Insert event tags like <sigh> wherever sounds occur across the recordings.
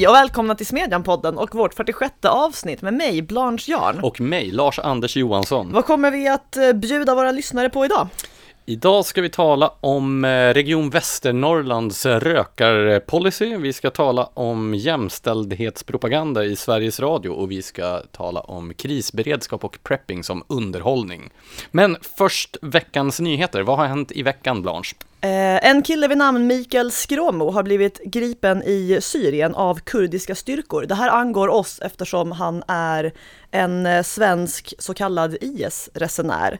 Hej och välkomna till Smedjan-podden och vårt 46 avsnitt med mig, Blanche Jarn. Och mig, Lars-Anders Johansson. Vad kommer vi att eh, bjuda våra lyssnare på idag? Idag ska vi tala om eh, Region Västernorrlands rökarpolicy. Vi ska tala om jämställdhetspropaganda i Sveriges Radio och vi ska tala om krisberedskap och prepping som underhållning. Men först veckans nyheter. Vad har hänt i veckan, Blanche? Eh, en kille vid namn Mikael Skråmo har blivit gripen i Syrien av kurdiska styrkor. Det här angår oss eftersom han är en eh, svensk så kallad IS-resenär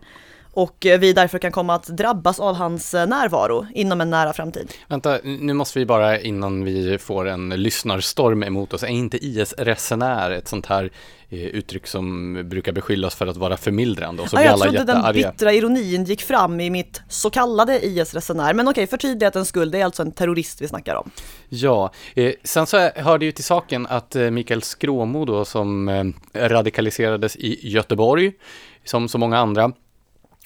och eh, vi därför kan komma att drabbas av hans eh, närvaro inom en nära framtid. Vänta, nu måste vi bara innan vi får en lyssnarstorm emot oss, är inte IS-resenär ett sånt här eh, uttryck som brukar beskyllas för att vara förmildrande? Och så blir jag alla trodde den jättearga. bittra ironin gick fram i mitt så kallade IS-resenär, men okej, för tydlighetens skull, det är alltså en terrorist vi snackar om. Ja, eh, sen så hör det ju till saken att eh, Mikael Skråmo då som eh, radikaliserades i Göteborg, som så många andra,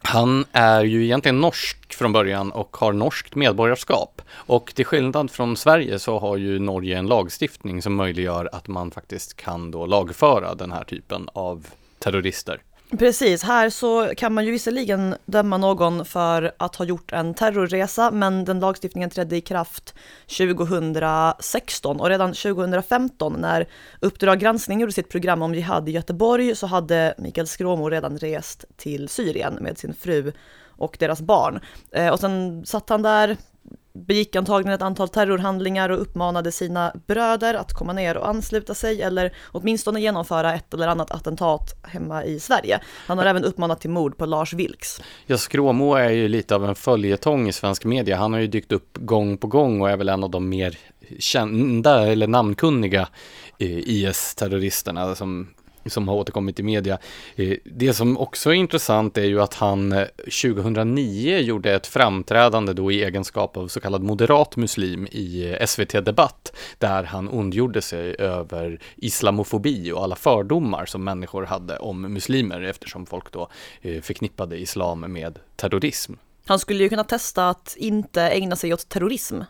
han är ju egentligen norsk från början och har norskt medborgarskap. Och till skillnad från Sverige så har ju Norge en lagstiftning som möjliggör att man faktiskt kan då lagföra den här typen av terrorister. Precis, här så kan man ju visserligen döma någon för att ha gjort en terrorresa, men den lagstiftningen trädde i kraft 2016 och redan 2015 när Uppdrag granskning gjorde sitt program om jihad i Göteborg så hade Mikael Skråmo redan rest till Syrien med sin fru och deras barn. Eh, och sen satt han där, begick antagligen ett antal terrorhandlingar och uppmanade sina bröder att komma ner och ansluta sig eller åtminstone genomföra ett eller annat attentat hemma i Sverige. Han har även uppmanat till mord på Lars Vilks. Ja, Skråmo är ju lite av en följetong i svensk media. Han har ju dykt upp gång på gång och är väl en av de mer kända eller namnkunniga eh, IS-terroristerna som som har återkommit i media. Eh, det som också är intressant är ju att han 2009 eh, gjorde ett framträdande då i egenskap av så kallad moderat muslim i eh, SVT Debatt, där han ondgjorde sig över islamofobi och alla fördomar som människor hade om muslimer eftersom folk då förknippade islam med terrorism. Han skulle ju kunna testa att inte ägna sig åt terrorism.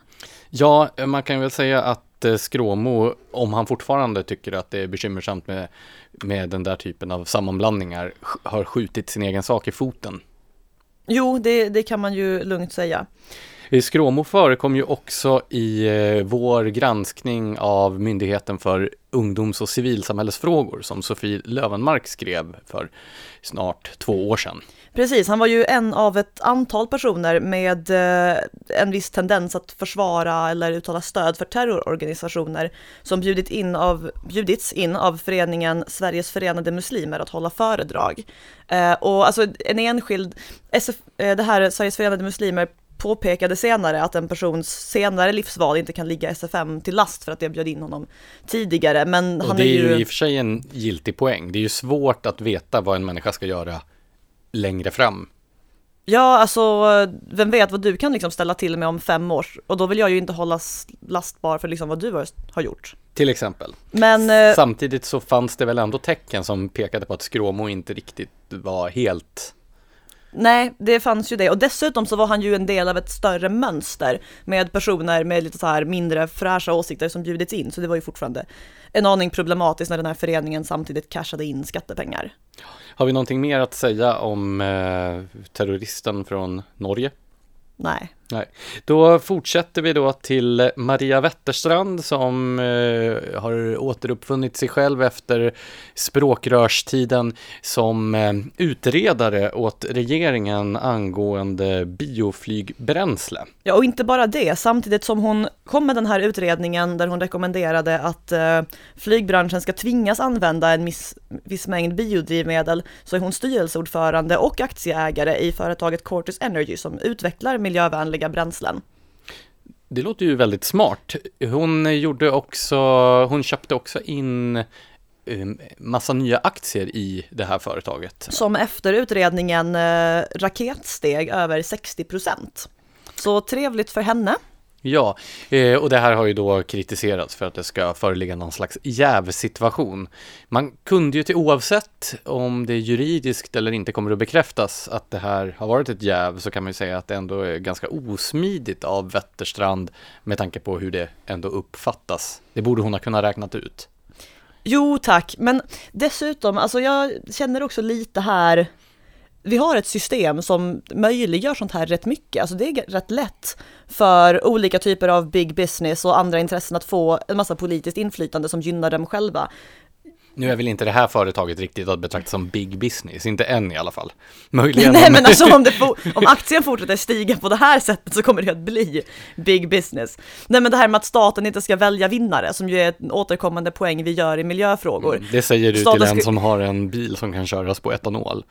Ja, man kan väl säga att Skråmo, om han fortfarande tycker att det är bekymmersamt med, med den där typen av sammanblandningar, har skjutit sin egen sak i foten. Jo, det, det kan man ju lugnt säga. Skråmo förekom ju också i eh, vår granskning av Myndigheten för ungdoms och civilsamhällesfrågor som Sofie Lövenmark skrev för snart två år sedan. Precis, han var ju en av ett antal personer med eh, en viss tendens att försvara eller uttala stöd för terrororganisationer som bjudit in av, bjudits in av föreningen Sveriges förenade muslimer att hålla föredrag. Eh, och alltså en enskild, SF, det här Sveriges förenade muslimer påpekade senare att en persons senare livsval inte kan ligga SFM till last för att det bjöd in honom tidigare. Men och han det är ju ju i och för sig en giltig poäng. Det är ju svårt att veta vad en människa ska göra längre fram. Ja, alltså vem vet vad du kan liksom ställa till med om fem år och då vill jag ju inte hållas lastbar för liksom vad du har gjort. Till exempel. Men, eh, Samtidigt så fanns det väl ändå tecken som pekade på att Skråmo inte riktigt var helt Nej, det fanns ju det. Och dessutom så var han ju en del av ett större mönster med personer med lite så här mindre fräscha åsikter som bjudits in. Så det var ju fortfarande en aning problematiskt när den här föreningen samtidigt cashade in skattepengar. Har vi någonting mer att säga om eh, terroristen från Norge? Nej. Nej. Då fortsätter vi då till Maria Wetterstrand som eh, har återuppfunnit sig själv efter språkrörstiden som eh, utredare åt regeringen angående bioflygbränsle. Ja, och inte bara det, samtidigt som hon kom med den här utredningen där hon rekommenderade att eh, flygbranschen ska tvingas använda en miss, viss mängd biodrivmedel, så är hon styrelseordförande och aktieägare i företaget Cortus Energy som utvecklar miljövänliga bränslen. Det låter ju väldigt smart. Hon gjorde också, hon köpte också in um, massa nya aktier i det här företaget. Som efter utredningen eh, raketsteg över 60 procent. Så trevligt för henne. Ja, eh, och det här har ju då kritiserats för att det ska föreligga någon slags jävsituation. Man kunde ju till oavsett om det juridiskt eller inte kommer att bekräftas att det här har varit ett jäv så kan man ju säga att det ändå är ganska osmidigt av Wetterstrand med tanke på hur det ändå uppfattas. Det borde hon ha kunnat räknat ut. Jo tack, men dessutom, alltså jag känner också lite här, vi har ett system som möjliggör sånt här rätt mycket. Alltså det är rätt lätt för olika typer av big business och andra intressen att få en massa politiskt inflytande som gynnar dem själva. Nu är väl inte det här företaget riktigt att betrakta som big business, inte än i alla fall. Möjligen. Nej men alltså om, det om aktien fortsätter stiga på det här sättet så kommer det att bli big business. Nej men det här med att staten inte ska välja vinnare som ju är en återkommande poäng vi gör i miljöfrågor. Mm, det säger du staten till en som har en bil som kan köras på etanol.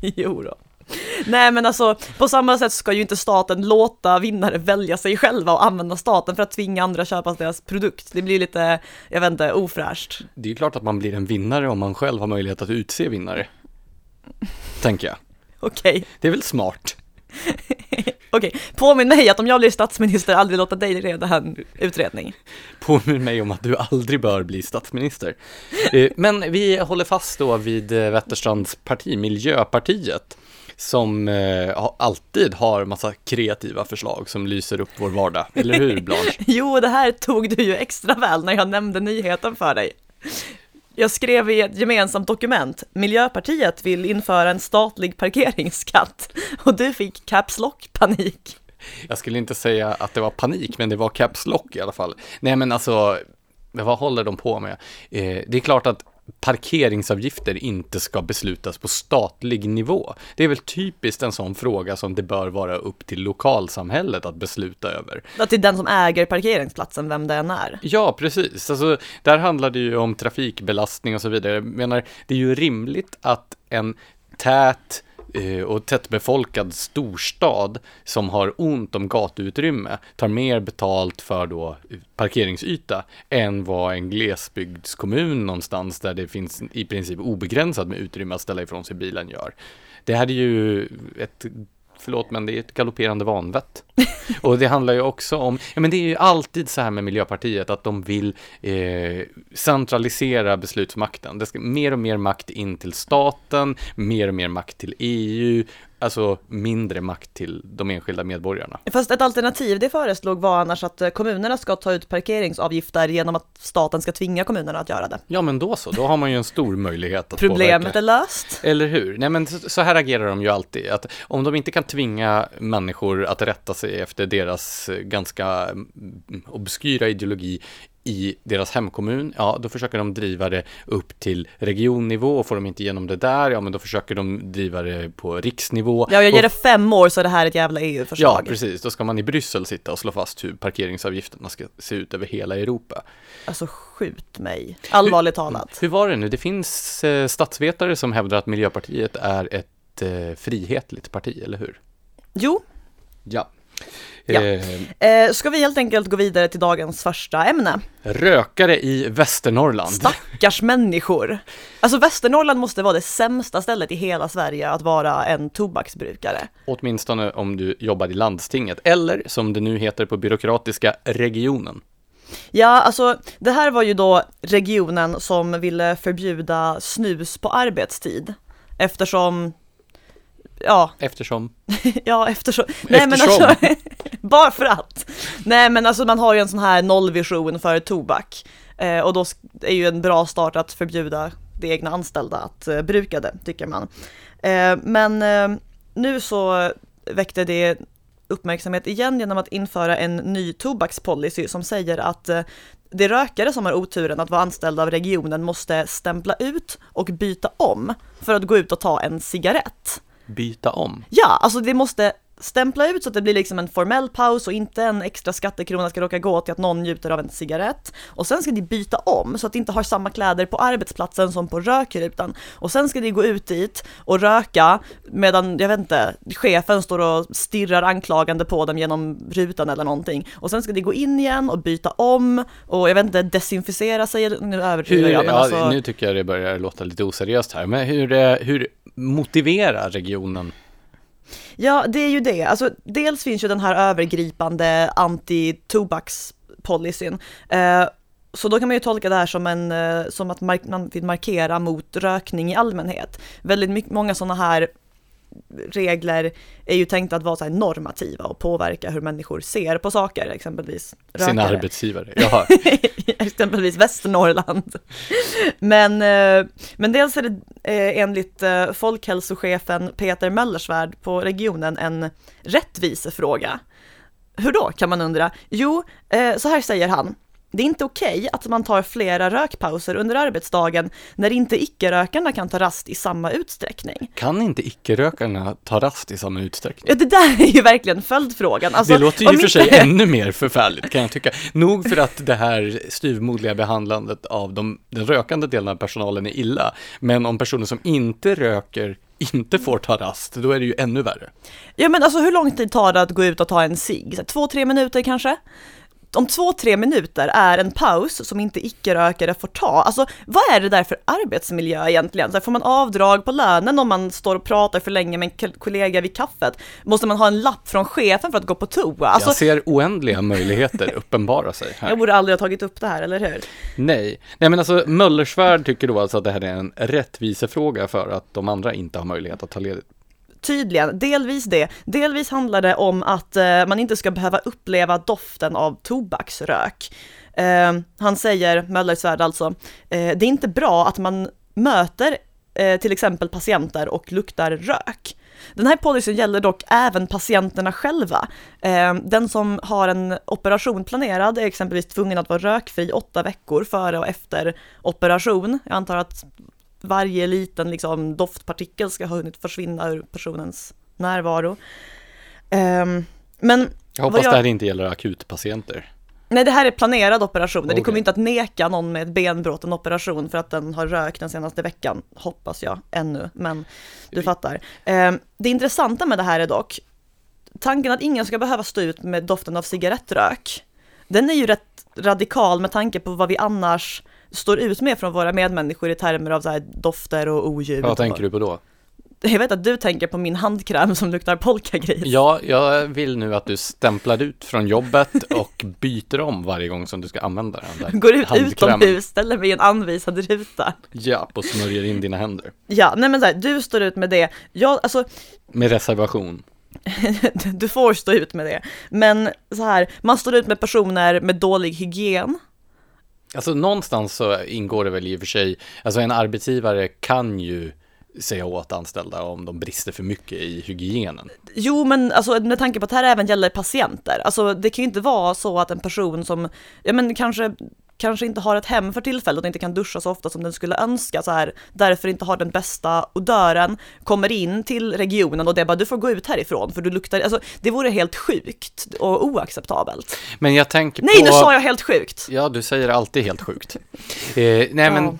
<laughs> jo då. Nej men alltså på samma sätt ska ju inte staten låta vinnare välja sig själva och använda staten för att tvinga andra att köpa deras produkt. Det blir lite, jag vet inte, ofräscht. Det är ju klart att man blir en vinnare om man själv har möjlighet att utse vinnare. Tänker jag. <laughs> Okej. Okay. Det är väl smart. <laughs> Okej, påminn mig att om jag blir statsminister aldrig låta dig leda en utredning. <laughs> Påminn mig om att du aldrig bör bli statsminister. Eh, men vi håller fast då vid eh, Wetterstrands parti, Miljöpartiet som eh, alltid har massa kreativa förslag som lyser upp vår vardag. Eller hur Blanche? <laughs> jo, det här tog du ju extra väl när jag nämnde nyheten för dig. Jag skrev i ett gemensamt dokument, Miljöpartiet vill införa en statlig parkeringsskatt och du fick caps lock panik. Jag skulle inte säga att det var panik, men det var caps lock i alla fall. Nej, men alltså, vad håller de på med? Eh, det är klart att parkeringsavgifter inte ska beslutas på statlig nivå. Det är väl typiskt en sån fråga som det bör vara upp till lokalsamhället att besluta över. Att det är den som äger parkeringsplatsen, vem det än är. Ja, precis. Alltså, där handlar det ju om trafikbelastning och så vidare. Jag menar, det är ju rimligt att en tät Eh, och tättbefolkad storstad som har ont om gatuutrymme tar mer betalt för då parkeringsyta än vad en glesbygdskommun någonstans där det finns i princip obegränsat med utrymme att ställa ifrån sig bilen gör. Det hade ju ett förlåt men det är ett galopperande vanvett. <laughs> Och det handlar ju också om, ja men det är ju alltid så här med Miljöpartiet att de vill eh, centralisera beslutsmakten. Det ska mer och mer makt in till staten, mer och mer makt till EU, alltså mindre makt till de enskilda medborgarna. Fast ett alternativ det föreslog var annars att eh, kommunerna ska ta ut parkeringsavgifter genom att staten ska tvinga kommunerna att göra det. Ja men då så, då har man ju en stor möjlighet att Problemet påverka. är löst. Eller hur? Nej men så här agerar de ju alltid, att om de inte kan tvinga människor att rätta sig efter deras eh, ganska mm, obskyra ideologi i deras hemkommun, ja då försöker de driva det upp till regionnivå och får de inte igenom det där, ja men då försöker de driva det på riksnivå. Ja, jag ger det fem år så är det här ett jävla EU-förslag. Ja, precis. Då ska man i Bryssel sitta och slå fast hur parkeringsavgifterna ska se ut över hela Europa. Alltså skjut mig, allvarligt hur, talat. Hur var det nu? Det finns eh, statsvetare som hävdar att Miljöpartiet är ett eh, frihetligt parti, eller hur? Jo. Ja. Ja. Eh, ska vi helt enkelt gå vidare till dagens första ämne? Rökare i Västernorrland. Stackars människor. Alltså Västernorrland måste vara det sämsta stället i hela Sverige att vara en tobaksbrukare. Åtminstone om du jobbar i landstinget, eller som det nu heter på byråkratiska, regionen. Ja, alltså det här var ju då regionen som ville förbjuda snus på arbetstid eftersom ja. Eftersom? <laughs> ja, eftersom. Nej, eftersom. men alltså, <laughs> bara för att. Nej, men alltså man har ju en sån här nollvision för tobak. Eh, och då är ju en bra start att förbjuda de egna anställda att eh, bruka det, tycker man. Eh, men eh, nu så väckte det uppmärksamhet igen genom att införa en ny tobakspolicy som säger att eh, de rökare som har oturen att vara anställda av regionen måste stämpla ut och byta om för att gå ut och ta en cigarett byta om? Ja, alltså det måste stämpla ut så att det blir liksom en formell paus och inte en extra skattekrona ska råka gå till att någon njuter av en cigarett. Och sen ska de byta om så att de inte har samma kläder på arbetsplatsen som på rökrutan. Och sen ska de gå ut dit och röka medan, jag vet inte, chefen står och stirrar anklagande på dem genom rutan eller någonting. Och sen ska de gå in igen och byta om och jag vet inte, desinficera sig, nu överdriver jag. Men ja, alltså... Nu tycker jag det börjar låta lite oseriöst här, men hur, hur motivera regionen Ja, det är ju det. Alltså, dels finns ju den här övergripande anti-tobakspolicyn. Eh, så då kan man ju tolka det här som, en, eh, som att man vill markera mot rökning i allmänhet. Väldigt mycket, många sådana här regler är ju tänkta att vara så normativa och påverka hur människor ser på saker, exempelvis rökare. Sina arbetsgivare, jaha. <laughs> exempelvis Västernorrland. Men, eh, men dels är det eh, enligt eh, folkhälsochefen Peter Möllersvärd på regionen en rättvisefråga. Hur då, kan man undra? Jo, så här säger han. Det är inte okej okay att man tar flera rökpauser under arbetsdagen när inte icke-rökarna kan ta rast i samma utsträckning. Kan inte icke-rökarna ta rast i samma utsträckning? Ja, det där är ju verkligen följdfrågan. Alltså, det låter ju i och för sig ännu mer förfärligt kan jag tycka. Nog för att det här styvmodliga behandlandet av de, den rökande delen av personalen är illa, men om personer som inte röker inte får ta rast, då är det ju ännu värre. Ja men alltså hur lång tid tar det att gå ut och ta en cigg? Två, tre minuter kanske? Om två, tre minuter är en paus som inte icke-rökare får ta. Alltså vad är det där för arbetsmiljö egentligen? Så får man avdrag på lönen om man står och pratar för länge med en kollega vid kaffet? Måste man ha en lapp från chefen för att gå på toa? Alltså... Jag ser oändliga möjligheter uppenbara sig här. Jag borde aldrig ha tagit upp det här, eller hur? Nej, nej men alltså Möllersvärd tycker då alltså att det här är en rättvisefråga för att de andra inte har möjlighet att ta ledigt tydligen, delvis det. Delvis handlar det om att eh, man inte ska behöva uppleva doften av tobaksrök. Eh, han säger, Möllersvärd alltså, eh, det är inte bra att man möter eh, till exempel patienter och luktar rök. Den här policyn gäller dock även patienterna själva. Eh, den som har en operation planerad är exempelvis tvungen att vara rökfri åtta veckor före och efter operation. Jag antar att varje liten liksom, doftpartikel ska ha hunnit försvinna ur personens närvaro. Um, men jag hoppas jag... det här inte gäller akutpatienter. Nej, det här är planerade operationer. Okay. Det kommer inte att neka någon med ett benbrott en operation för att den har rökt den senaste veckan, hoppas jag ännu, men du fattar. Um, det intressanta med det här är dock, tanken att ingen ska behöva stå ut med doften av cigarettrök, den är ju rätt radikal med tanke på vad vi annars står ut med från våra medmänniskor i termer av så här dofter och oljud. Vad tänker du på då? Jag vet att du tänker på min handkräm som luktar polkagris. Ja, jag vill nu att du stämplar ut från jobbet och byter om varje gång som du ska använda den där Går ut utomhus, ställer mig i en anvisad ruta. Ja, och smörjer in dina händer. Ja, nej men så här, du står ut med det. Jag, alltså... Med reservation. <laughs> du får stå ut med det. Men så här, man står ut med personer med dålig hygien Alltså någonstans så ingår det väl i och för sig, alltså en arbetsgivare kan ju säga åt anställda om de brister för mycket i hygienen. Jo, men alltså med tanke på att det här även gäller patienter, alltså det kan ju inte vara så att en person som, ja men kanske kanske inte har ett hem för tillfället och inte kan duscha så ofta som den skulle önska, så här, därför inte har den bästa odören, kommer in till regionen och det är bara du får gå ut härifrån för du luktar, alltså det vore helt sjukt och oacceptabelt. Men jag tänker Nej, på... nu sa jag helt sjukt! Ja, du säger alltid helt sjukt. eh, nej, ja. men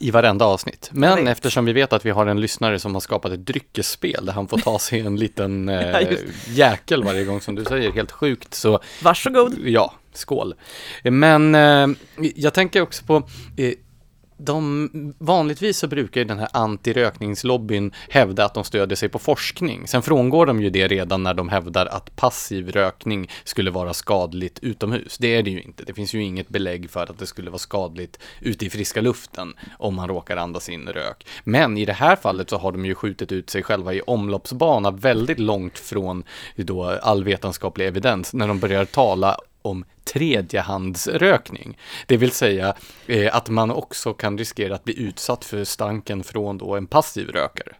i varenda avsnitt. Men eftersom vi vet att vi har en lyssnare som har skapat ett dryckesspel där han får ta sig en liten <laughs> eh, jäkel varje gång som du säger helt sjukt så... Varsågod! Ja, skål. Men eh, jag tänker också på eh, de, vanligtvis så brukar ju den här antirökningslobbyn hävda att de stödjer sig på forskning. Sen frångår de ju det redan när de hävdar att passiv rökning skulle vara skadligt utomhus. Det är det ju inte. Det finns ju inget belägg för att det skulle vara skadligt ute i friska luften om man råkar andas in rök. Men i det här fallet så har de ju skjutit ut sig själva i omloppsbana väldigt långt från då all vetenskaplig evidens när de börjar tala om tredjehandsrökning. Det vill säga eh, att man också kan riskera att bli utsatt för stanken från då en passiv rökare.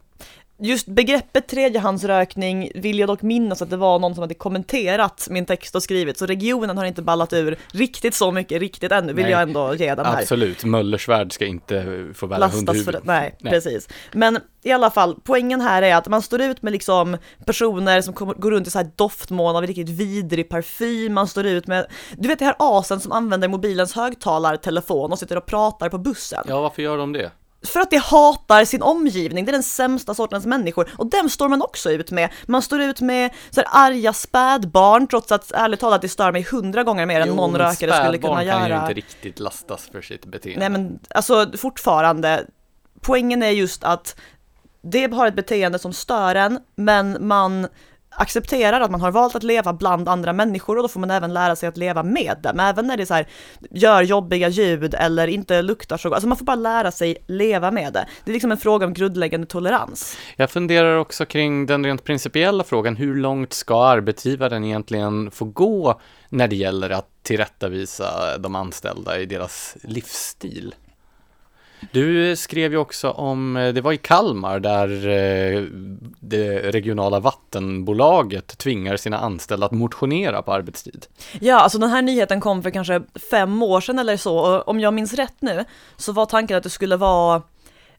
Just begreppet tredjehandsrökning vill jag dock minnas att det var någon som hade kommenterat min text och skrivit, så regionen har inte ballat ur riktigt så mycket riktigt ännu, vill nej, jag ändå ge den här. Absolut, Möllersvärd ska inte få bära hundhuvud. För det. Nej, nej, precis. Men i alla fall, poängen här är att man står ut med liksom personer som kommer, går runt i så här doftmån av riktigt vidrig parfym, man står ut med, du vet det här asen som använder mobilens högtalartelefon och sitter och pratar på bussen. Ja, varför gör de det? För att de hatar sin omgivning, det är den sämsta sortens människor. Och dem står man också ut med. Man står ut med så här arga spädbarn, trots att ärligt talat det stör mig hundra gånger mer än jo, någon rökare skulle kunna göra. kan ju inte riktigt lastas för sitt beteende. Nej men alltså fortfarande, poängen är just att det har ett beteende som stör en, men man accepterar att man har valt att leva bland andra människor och då får man även lära sig att leva med dem. Även när det är så här, gör jobbiga ljud eller inte luktar så gott. Alltså man får bara lära sig leva med det. Det är liksom en fråga om grundläggande tolerans. Jag funderar också kring den rent principiella frågan. Hur långt ska arbetsgivaren egentligen få gå när det gäller att tillrättavisa de anställda i deras livsstil? Du skrev ju också om, eh, det var i Kalmar där eh, det regionala vattenbolaget tvingar sina anställda att motionera på arbetstid. Ja, alltså den här nyheten kom för kanske fem år sedan eller så och om jag minns rätt nu så var tanken att det skulle vara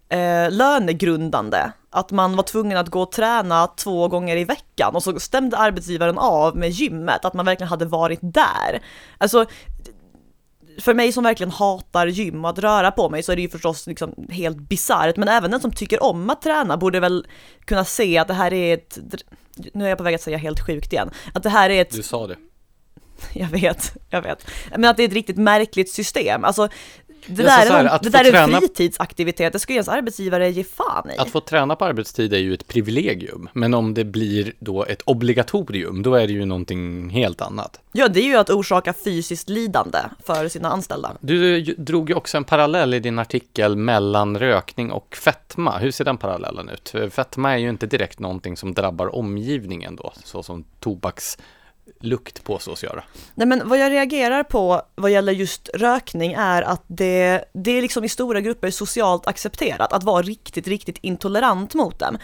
eh, lönegrundande. Att man var tvungen att gå och träna två gånger i veckan och så stämde arbetsgivaren av med gymmet, att man verkligen hade varit där. Alltså för mig som verkligen hatar gym och att röra på mig så är det ju förstås liksom helt bisarrt, men även den som tycker om att träna borde väl kunna se att det här är ett, nu är jag på väg att säga helt sjukt igen, att det här är ett... Du sa det. <laughs> Jag vet, jag vet. Men att det är ett riktigt märkligt system. Alltså, det där, så här, är, att det där är träna- en fritidsaktivitet, det ska ju ens arbetsgivare ge fan i. Att få träna på arbetstid är ju ett privilegium, men om det blir då ett obligatorium, då är det ju någonting helt annat. Ja, det är ju att orsaka fysiskt lidande för sina anställda. Du ju- drog ju också en parallell i din artikel mellan rökning och fetma. Hur ser den parallellen ut? Fetma är ju inte direkt någonting som drabbar omgivningen då, så som lukt påstås göra. Nej men vad jag reagerar på vad gäller just rökning är att det, det är liksom i stora grupper socialt accepterat att vara riktigt, riktigt intolerant mot dem.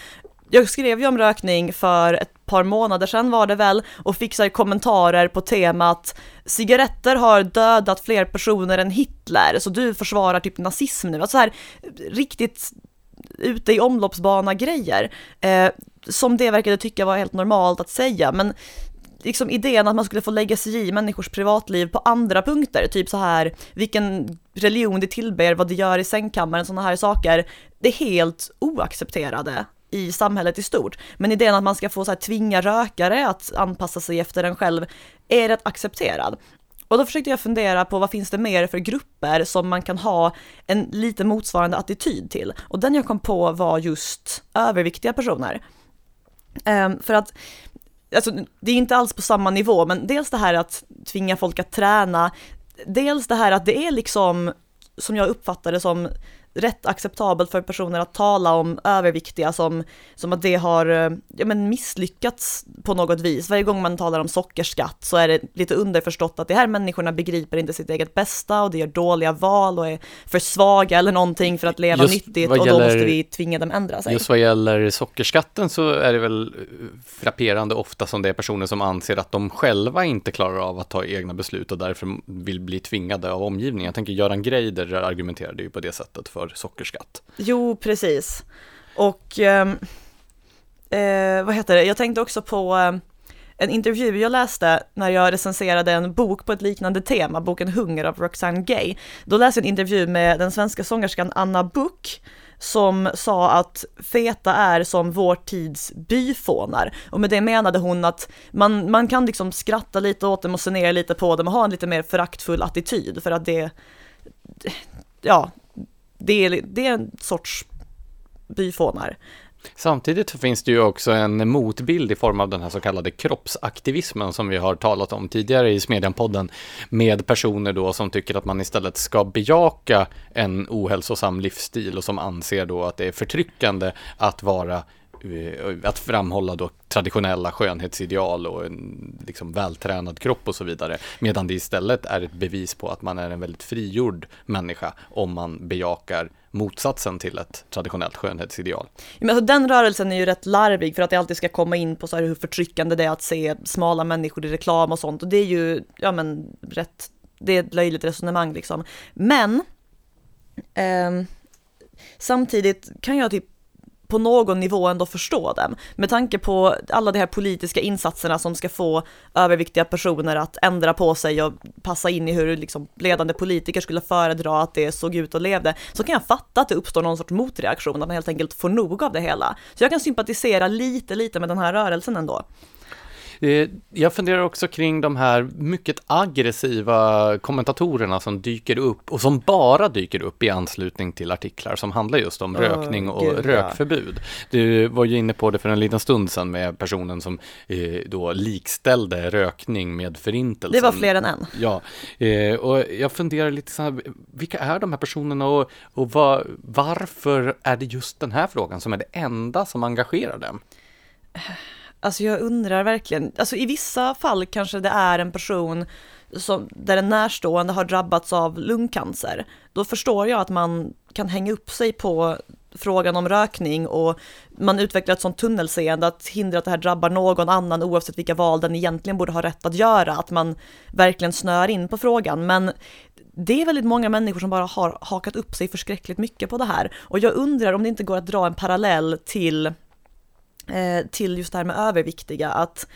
Jag skrev ju om rökning för ett par månader sedan var det väl och fick så kommentarer på temat cigaretter har dödat fler personer än Hitler så du försvarar typ nazism nu. Alltså så här riktigt ute i omloppsbana grejer. Eh, som det verkade tycka var helt normalt att säga men liksom idén att man skulle få lägga sig i människors privatliv på andra punkter, typ så här vilken religion de tillber, vad de gör i sängkammaren, sådana här saker, det är helt oaccepterade i samhället i stort. Men idén att man ska få så här tvinga rökare att anpassa sig efter en själv är rätt accepterad. Och då försökte jag fundera på vad finns det mer för grupper som man kan ha en lite motsvarande attityd till. Och den jag kom på var just överviktiga personer. Um, för att alltså, det är inte alls på samma nivå, men dels det här att tvinga folk att träna, dels det här att det är liksom, som jag uppfattar det som, rätt acceptabelt för personer att tala om överviktiga som, som att det har eh, ja, men misslyckats på något vis. Varje gång man talar om sockerskatt så är det lite underförstått att de här människorna begriper inte sitt eget bästa och de gör dåliga val och är för svaga eller någonting för att leva Just nyttigt och då gäller- måste vi tvinga dem ändra sig. Just vad gäller sockerskatten så är det väl eh, frapperande ofta som det är personer som anser att de själva inte klarar av att ta egna beslut och därför vill bli tvingade av omgivningen. Jag tänker Göran Greider argumenterade ju på det sättet för sockerskatt. Jo, precis. Och ehm, eh, vad heter det, jag tänkte också på eh, en intervju jag läste när jag recenserade en bok på ett liknande tema, boken Hunger av Roxane Gay. Då läste jag en intervju med den svenska sångerskan Anna Buck som sa att feta är som vår tids byfånar. Och med det menade hon att man, man kan liksom skratta lite åt dem och se ner lite på dem och ha en lite mer föraktfull attityd för att det, ja, det är, det är en sorts byfånar. Samtidigt finns det ju också en motbild i form av den här så kallade kroppsaktivismen som vi har talat om tidigare i Smedjan-podden med personer då som tycker att man istället ska bejaka en ohälsosam livsstil och som anser då att det är förtryckande att vara Eh, att framhålla då traditionella skönhetsideal och en liksom vältränad kropp och så vidare. Medan det istället är ett bevis på att man är en väldigt frigjord människa om man bejakar motsatsen till ett traditionellt skönhetsideal. Men alltså, den rörelsen är ju rätt larvig för att det alltid ska komma in på så här hur förtryckande det är att se smala människor i reklam och sånt och det är ju, ja men rätt, det är ett löjligt resonemang liksom. Men eh, samtidigt kan jag typ på någon nivå ändå förstå dem. Med tanke på alla de här politiska insatserna som ska få överviktiga personer att ändra på sig och passa in i hur liksom ledande politiker skulle föredra att det såg ut och levde, så kan jag fatta att det uppstår någon sorts motreaktion, att man helt enkelt får nog av det hela. Så jag kan sympatisera lite, lite med den här rörelsen ändå. Eh, jag funderar också kring de här mycket aggressiva kommentatorerna som dyker upp och som bara dyker upp i anslutning till artiklar som handlar just om oh, rökning och gud, rökförbud. Du var ju inne på det för en liten stund sedan med personen som eh, då likställde rökning med förintelsen. Det var fler än en. Ja, eh, och jag funderar lite så här, vilka är de här personerna och, och var, varför är det just den här frågan som är det enda som engagerar dem? <sighs> <laughs> Alltså jag undrar verkligen, alltså i vissa fall kanske det är en person som, där en närstående har drabbats av lungcancer. Då förstår jag att man kan hänga upp sig på frågan om rökning och man utvecklar ett sånt tunnelseende att hindra att det här drabbar någon annan oavsett vilka val den egentligen borde ha rätt att göra, att man verkligen snör in på frågan. Men det är väldigt många människor som bara har hakat upp sig förskräckligt mycket på det här och jag undrar om det inte går att dra en parallell till Eh, till just det här med överviktiga, att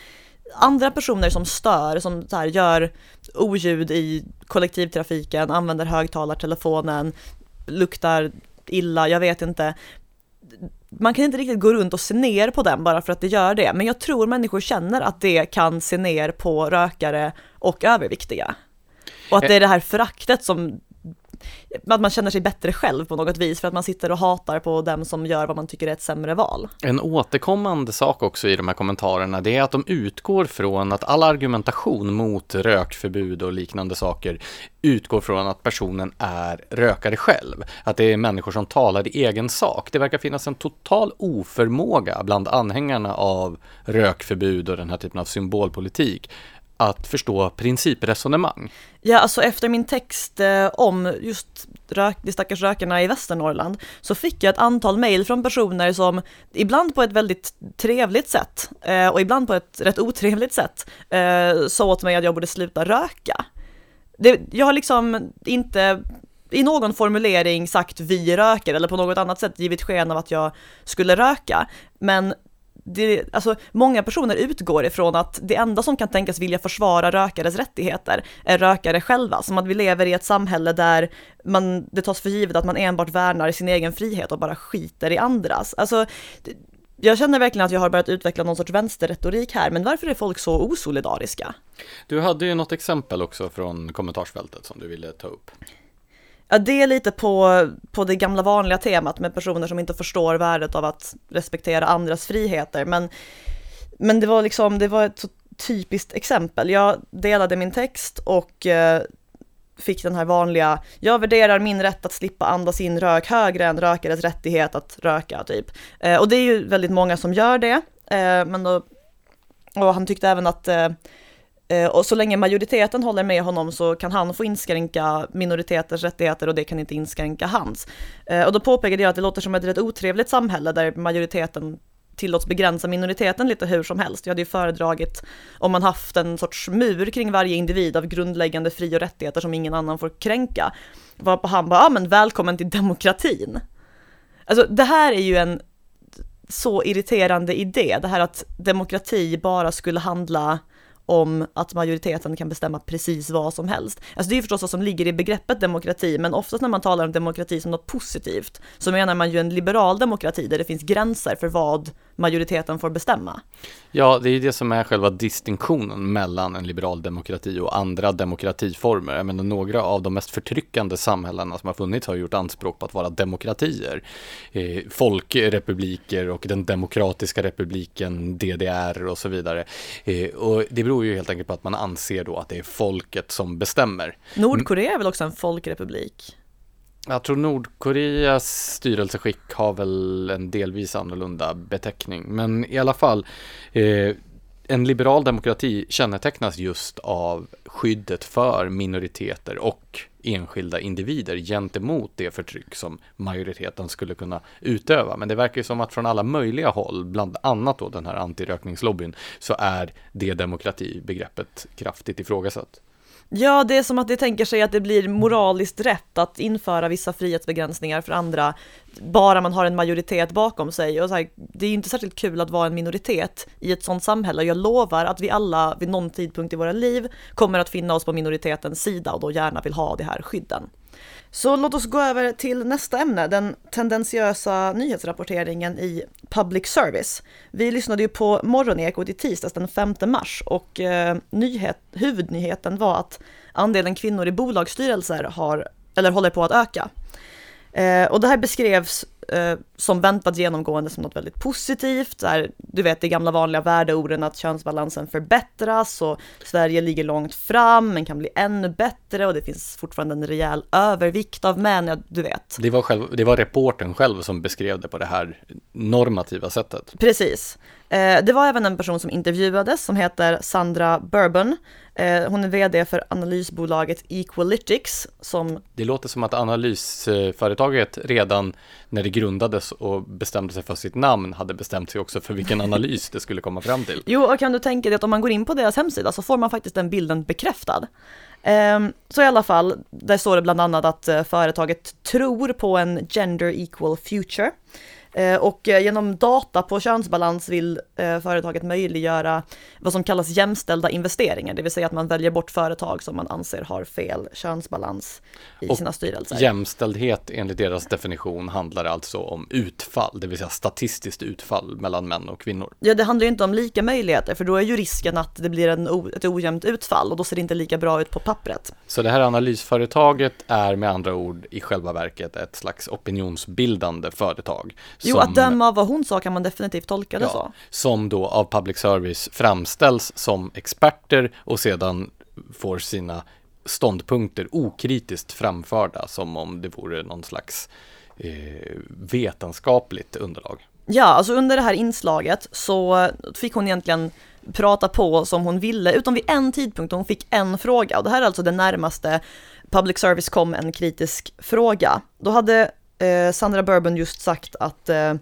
andra personer som stör, som så här, gör oljud i kollektivtrafiken, använder högtalartelefonen, luktar illa, jag vet inte. Man kan inte riktigt gå runt och se ner på den bara för att det gör det, men jag tror människor känner att det kan se ner på rökare och överviktiga. Och att det är det här föraktet som att man känner sig bättre själv på något vis för att man sitter och hatar på dem som gör vad man tycker är ett sämre val. En återkommande sak också i de här kommentarerna det är att de utgår från att all argumentation mot rökförbud och liknande saker utgår från att personen är rökare själv. Att det är människor som talar i egen sak. Det verkar finnas en total oförmåga bland anhängarna av rökförbud och den här typen av symbolpolitik att förstå principresonemang. Ja, alltså efter min text eh, om just rök, de stackars rökarna i Västernorrland så fick jag ett antal mejl från personer som ibland på ett väldigt trevligt sätt eh, och ibland på ett rätt otrevligt sätt eh, sa åt mig att jag borde sluta röka. Det, jag har liksom inte i någon formulering sagt vi röker eller på något annat sätt givit sken av att jag skulle röka. Men det, alltså, många personer utgår ifrån att det enda som kan tänkas vilja försvara rökares rättigheter är rökare själva, som att vi lever i ett samhälle där man, det tas för givet att man enbart värnar sin egen frihet och bara skiter i andras. Alltså, jag känner verkligen att jag har börjat utveckla någon sorts vänsterretorik här, men varför är folk så osolidariska? Du hade ju något exempel också från kommentarsfältet som du ville ta upp. Ja, det är lite på, på det gamla vanliga temat med personer som inte förstår värdet av att respektera andras friheter. Men, men det var liksom, det var ett så typiskt exempel. Jag delade min text och eh, fick den här vanliga, jag värderar min rätt att slippa andas in rök högre än rökares rättighet att röka, typ. Eh, och det är ju väldigt många som gör det, eh, men då, och han tyckte även att eh, Eh, och så länge majoriteten håller med honom så kan han få inskränka minoriteters rättigheter och det kan inte inskränka hans. Eh, och då påpekade jag att det låter som ett rätt otrevligt samhälle där majoriteten tillåts begränsa minoriteten lite hur som helst. Jag hade ju föredragit om man haft en sorts mur kring varje individ av grundläggande fri och rättigheter som ingen annan får kränka. Varpå han bara, ja men välkommen till demokratin. Alltså det här är ju en så irriterande idé, det här att demokrati bara skulle handla om att majoriteten kan bestämma precis vad som helst. Alltså det är förstås vad som ligger i begreppet demokrati, men oftast när man talar om demokrati som något positivt så menar man ju en liberal demokrati där det finns gränser för vad majoriteten får bestämma. Ja, det är det som är själva distinktionen mellan en liberal demokrati och andra demokratiformer. Jag menar, några av de mest förtryckande samhällena som har funnits har gjort anspråk på att vara demokratier. Eh, folkrepubliker och den demokratiska republiken DDR och så vidare. Eh, och det beror ju helt enkelt på att man anser då att det är folket som bestämmer. Nordkorea är väl också en folkrepublik? Jag tror Nordkoreas styrelseskick har väl en delvis annorlunda beteckning. Men i alla fall, eh, en liberal demokrati kännetecknas just av skyddet för minoriteter och enskilda individer gentemot det förtryck som majoriteten skulle kunna utöva. Men det verkar ju som att från alla möjliga håll, bland annat då den här antirökningslobbyn, så är det demokratibegreppet kraftigt ifrågasatt. Ja, det är som att de tänker sig att det blir moraliskt rätt att införa vissa frihetsbegränsningar för andra, bara man har en majoritet bakom sig. Och så här, det är ju inte särskilt kul att vara en minoritet i ett sånt samhälle. Jag lovar att vi alla vid någon tidpunkt i våra liv kommer att finna oss på minoritetens sida och då gärna vill ha de här skydden. Så låt oss gå över till nästa ämne, den tendensiösa nyhetsrapporteringen i public service. Vi lyssnade ju på Morgonekot i tisdags den 5 mars och eh, nyhet, huvudnyheten var att andelen kvinnor i bolagsstyrelser har, eller håller på att öka. Eh, och det här beskrevs eh, som väntat genomgående som något väldigt positivt. Där, du vet, de gamla vanliga värdeorden att könsbalansen förbättras och Sverige ligger långt fram men kan bli ännu bättre och det finns fortfarande en rejäl övervikt av män, ja, du vet. Det var, själv, det var reporten själv som beskrev det på det här normativa sättet. Precis. Eh, det var även en person som intervjuades som heter Sandra Bourbon. Eh, hon är vd för analysbolaget Equalytics som... Det låter som att analysföretaget redan när det grundades och bestämde sig för sitt namn hade bestämt sig också för vilken analys det skulle komma fram till. Jo, och kan du tänka dig att om man går in på deras hemsida så får man faktiskt den bilden bekräftad. Ehm, så i alla fall, där står det bland annat att eh, företaget tror på en gender equal future. Eh, och eh, genom data på könsbalans vill eh, företaget möjliggöra vad som kallas jämställda investeringar, det vill säga att man väljer bort företag som man anser har fel könsbalans i och sina styrelser. Jämställdhet enligt deras definition handlar alltså om utfall, det vill säga statistiskt utfall mellan män och kvinnor. Ja, det handlar ju inte om lika möjligheter, för då är ju risken att det blir en, ett ojämnt utfall och då ser det inte lika bra ut på pappret. Så det här analysföretaget är med andra ord i själva verket ett slags opinionsbildande företag Jo, att döma av vad hon sa kan man definitivt tolka det ja, så. Som då av public service framställs som experter och sedan får sina ståndpunkter okritiskt framförda som om det vore någon slags eh, vetenskapligt underlag. Ja, alltså under det här inslaget så fick hon egentligen prata på som hon ville, utom vid en tidpunkt hon fick en fråga. Och det här är alltså det närmaste public service kom en kritisk fråga. Då hade eh, Sandra Bourbon just sagt att eh,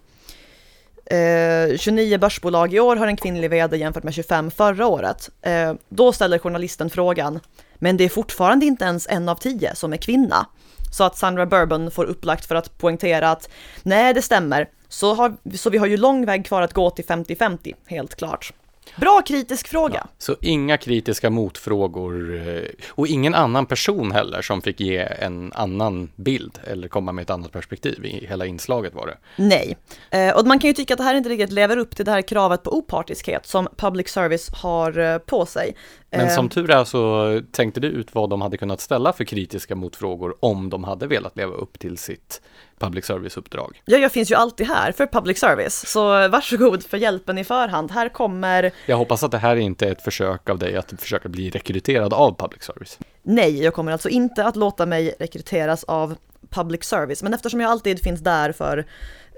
eh 29 börsbolag i år har en kvinnlig vd jämfört med 25 förra året. Eh, då ställer journalisten frågan, men det är fortfarande inte ens en av tio som är kvinna. Så att Sandra Bourbon får upplagt för att poängtera att nej, det stämmer. Så, har, så vi har ju lång väg kvar att gå till 50-50, helt klart. Bra kritisk fråga. Ja, så inga kritiska motfrågor eh, och ingen annan person heller som fick ge en annan bild eller komma med ett annat perspektiv i hela inslaget var det. Nej, eh, och man kan ju tycka att det här inte riktigt lever upp till det här kravet på opartiskhet som public service har eh, på sig. Men som tur är så tänkte du ut vad de hade kunnat ställa för kritiska motfrågor om de hade velat leva upp till sitt public service-uppdrag. Ja, jag finns ju alltid här för public service, så varsågod för hjälpen i förhand. Här kommer... Jag hoppas att det här inte är ett försök av dig att försöka bli rekryterad av public service. Nej, jag kommer alltså inte att låta mig rekryteras av public service, men eftersom jag alltid finns där för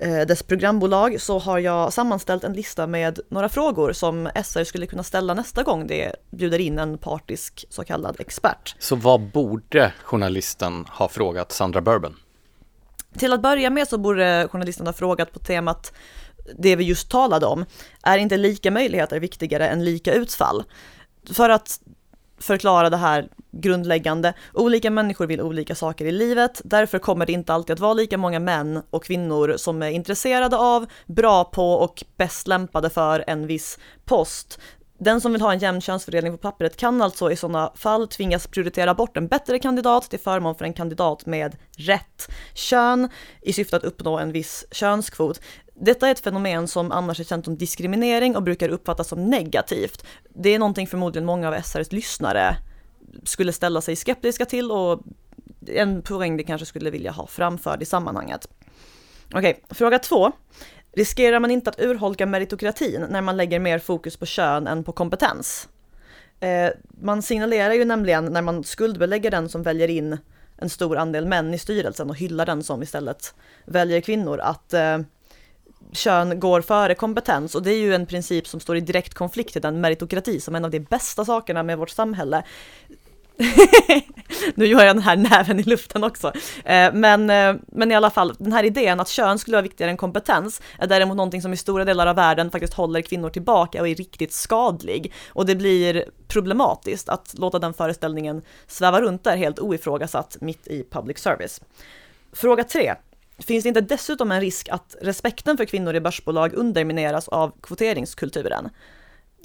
eh, dess programbolag så har jag sammanställt en lista med några frågor som SR skulle kunna ställa nästa gång det bjuder in en partisk så kallad expert. Så vad borde journalisten ha frågat Sandra Bourbon? Till att börja med så borde journalisten ha frågat på temat det vi just talade om, är inte lika möjligheter viktigare än lika utfall? För att förklara det här grundläggande, olika människor vill olika saker i livet, därför kommer det inte alltid att vara lika många män och kvinnor som är intresserade av, bra på och bäst lämpade för en viss post. Den som vill ha en jämn könsfördelning på pappret kan alltså i sådana fall tvingas prioritera bort en bättre kandidat till förmån för en kandidat med rätt kön i syfte att uppnå en viss könskvot. Detta är ett fenomen som annars är känt som diskriminering och brukar uppfattas som negativt. Det är någonting förmodligen många av SRs lyssnare skulle ställa sig skeptiska till och en poäng de kanske skulle vilja ha framförd i sammanhanget. Okej, fråga två. Riskerar man inte att urholka meritokratin när man lägger mer fokus på kön än på kompetens? Eh, man signalerar ju nämligen när man skuldbelägger den som väljer in en stor andel män i styrelsen och hyllar den som istället väljer kvinnor att eh, kön går före kompetens och det är ju en princip som står i direkt konflikt till den meritokrati som är en av de bästa sakerna med vårt samhälle. <laughs> nu gör jag den här näven i luften också. Eh, men, eh, men i alla fall, den här idén att kön skulle vara viktigare än kompetens är däremot någonting som i stora delar av världen faktiskt håller kvinnor tillbaka och är riktigt skadlig. Och det blir problematiskt att låta den föreställningen sväva runt där helt oifrågasatt mitt i public service. Fråga 3. Finns det inte dessutom en risk att respekten för kvinnor i börsbolag undermineras av kvoteringskulturen?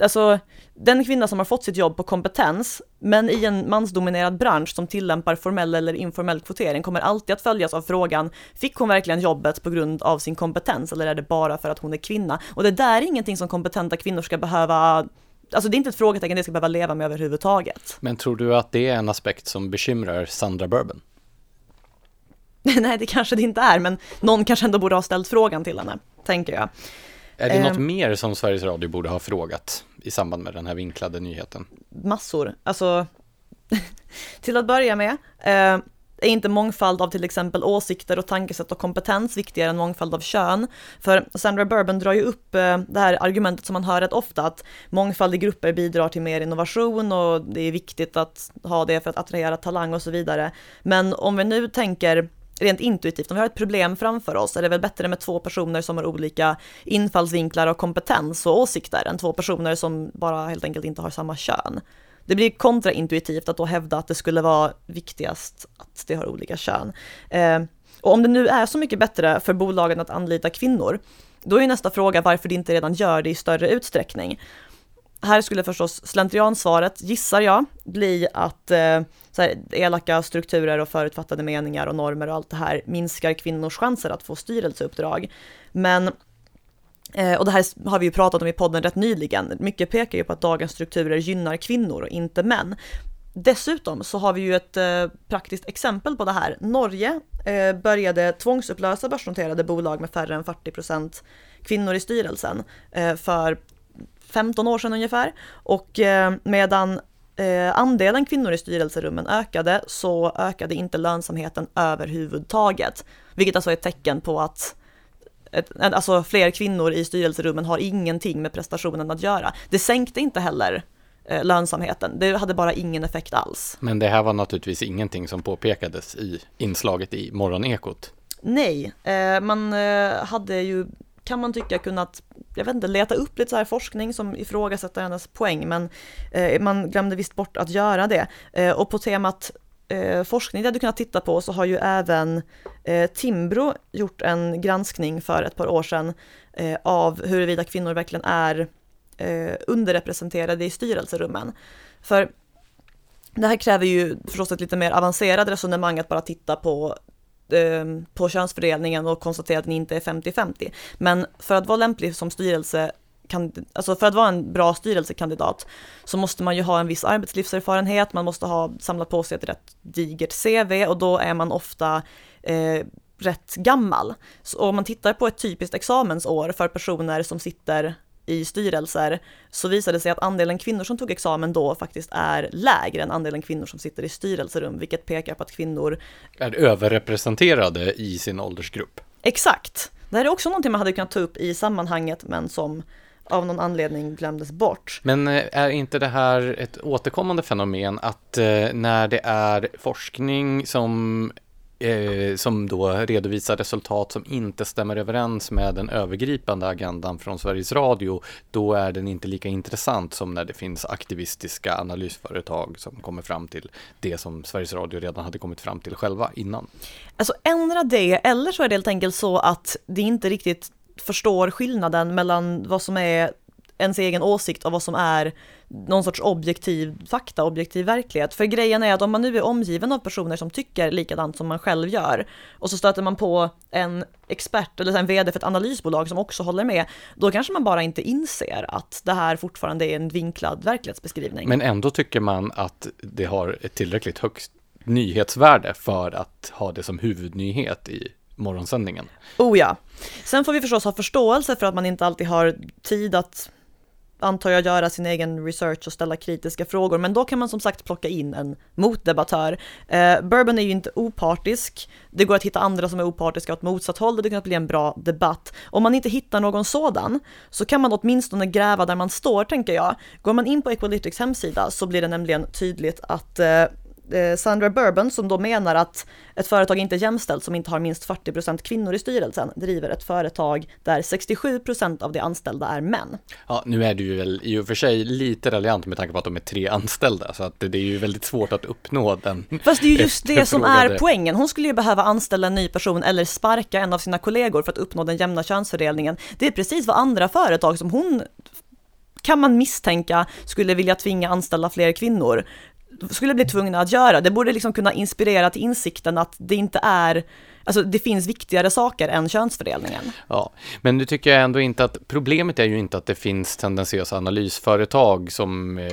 Alltså den kvinna som har fått sitt jobb på kompetens, men i en mansdominerad bransch som tillämpar formell eller informell kvotering kommer alltid att följas av frågan, fick hon verkligen jobbet på grund av sin kompetens eller är det bara för att hon är kvinna? Och det där är ingenting som kompetenta kvinnor ska behöva Alltså det är inte ett frågetecken det ska behöva leva med överhuvudtaget. Men tror du att det är en aspekt som bekymrar Sandra Bourbon? <laughs> Nej, det kanske det inte är, men någon kanske ändå borde ha ställt frågan till henne, tänker jag. Är det något mer som Sveriges Radio borde ha frågat i samband med den här vinklade nyheten? Massor. Alltså, <laughs> till att börja med, eh, är inte mångfald av till exempel åsikter och tankesätt och kompetens viktigare än mångfald av kön? För Sandra Bourbon drar ju upp eh, det här argumentet som man hör rätt ofta, att mångfald i grupper bidrar till mer innovation och det är viktigt att ha det för att attrahera talang och så vidare. Men om vi nu tänker rent intuitivt, om vi har ett problem framför oss är det väl bättre med två personer som har olika infallsvinklar och kompetens och åsikter än två personer som bara helt enkelt inte har samma kön. Det blir kontraintuitivt att då hävda att det skulle vara viktigast att det har olika kön. Eh, och om det nu är så mycket bättre för bolagen att anlita kvinnor, då är nästa fråga varför de inte redan gör det i större utsträckning. Här skulle förstås slentriansvaret, gissar jag, bli att eh, så här, elaka strukturer och förutfattade meningar och normer och allt det här minskar kvinnors chanser att få styrelseuppdrag. Men eh, och det här har vi ju pratat om i podden rätt nyligen. Mycket pekar ju på att dagens strukturer gynnar kvinnor och inte män. Dessutom så har vi ju ett eh, praktiskt exempel på det här. Norge eh, började tvångsupplösa börsnoterade bolag med färre än 40 procent kvinnor i styrelsen eh, för 15 år sedan ungefär. Och eh, medan eh, andelen kvinnor i styrelserummen ökade så ökade inte lönsamheten överhuvudtaget. Vilket alltså är ett tecken på att ett, alltså fler kvinnor i styrelserummen har ingenting med prestationen att göra. Det sänkte inte heller eh, lönsamheten. Det hade bara ingen effekt alls. Men det här var naturligtvis ingenting som påpekades i inslaget i Morgonekot. Nej, eh, man eh, hade ju kan man tycka kunnat, jag vet inte, leta upp lite så här forskning som ifrågasätter hennes poäng, men eh, man glömde visst bort att göra det. Eh, och på temat eh, forskning det du kunnat titta på så har ju även eh, Timbro gjort en granskning för ett par år sedan eh, av huruvida kvinnor verkligen är eh, underrepresenterade i styrelserummen. För det här kräver ju förstås ett lite mer avancerat resonemang att bara titta på Eh, på könsfördelningen och konstatera att ni inte är 50-50. Men för att vara lämplig som styrelse alltså för att vara en bra styrelsekandidat så måste man ju ha en viss arbetslivserfarenhet, man måste ha samlat på sig ett rätt digert CV och då är man ofta eh, rätt gammal. Så om man tittar på ett typiskt examensår för personer som sitter i styrelser så visade det sig att andelen kvinnor som tog examen då faktiskt är lägre än andelen kvinnor som sitter i styrelserum, vilket pekar på att kvinnor är överrepresenterade i sin åldersgrupp. Exakt. Det här är också någonting man hade kunnat ta upp i sammanhanget, men som av någon anledning glömdes bort. Men eh, är inte det här ett återkommande fenomen att eh, när det är forskning som eh, som då redovisar resultat som inte stämmer överens med den övergripande agendan från Sveriges Radio, då är den inte lika intressant som när det finns aktivistiska analysföretag som kommer fram till det som Sveriges Radio redan hade kommit fram till själva innan. Alltså ändra det, eller så är det helt enkelt så att det inte riktigt förstår skillnaden mellan vad som är ens egen åsikt och vad som är någon sorts objektiv fakta, objektiv verklighet. För grejen är att om man nu är omgiven av personer som tycker likadant som man själv gör och så stöter man på en expert eller en vd för ett analysbolag som också håller med, då kanske man bara inte inser att det här fortfarande är en vinklad verklighetsbeskrivning. Men ändå tycker man att det har ett tillräckligt högt nyhetsvärde för att ha det som huvudnyhet i morgonsändningen. Oh ja. Sen får vi förstås ha förståelse för att man inte alltid har tid att antar jag, göra sin egen research och ställa kritiska frågor, men då kan man som sagt plocka in en motdebattör. Eh, Bourbon är ju inte opartisk, det går att hitta andra som är opartiska åt motsatt håll det kan bli en bra debatt. Om man inte hittar någon sådan så kan man åtminstone gräva där man står, tänker jag. Går man in på Equalytics hemsida så blir det nämligen tydligt att Eh, Sandra Bourbon som då menar att ett företag inte är jämställt som inte har minst 40% kvinnor i styrelsen driver ett företag där 67% av de anställda är män. Ja, nu är du ju väl i och för sig lite raljant med tanke på att de är tre anställda så att det är ju väldigt svårt att uppnå den. Fast det är ju just <laughs> det som är poängen. Hon skulle ju behöva anställa en ny person eller sparka en av sina kollegor för att uppnå den jämna könsfördelningen. Det är precis vad andra företag som hon kan man misstänka skulle vilja tvinga anställa fler kvinnor skulle bli tvungna att göra. Det borde liksom kunna inspirera till insikten att det inte är Alltså det finns viktigare saker än könsfördelningen. Ja, men nu tycker jag ändå inte att problemet är ju inte att det finns tendensiösa analysföretag som eh,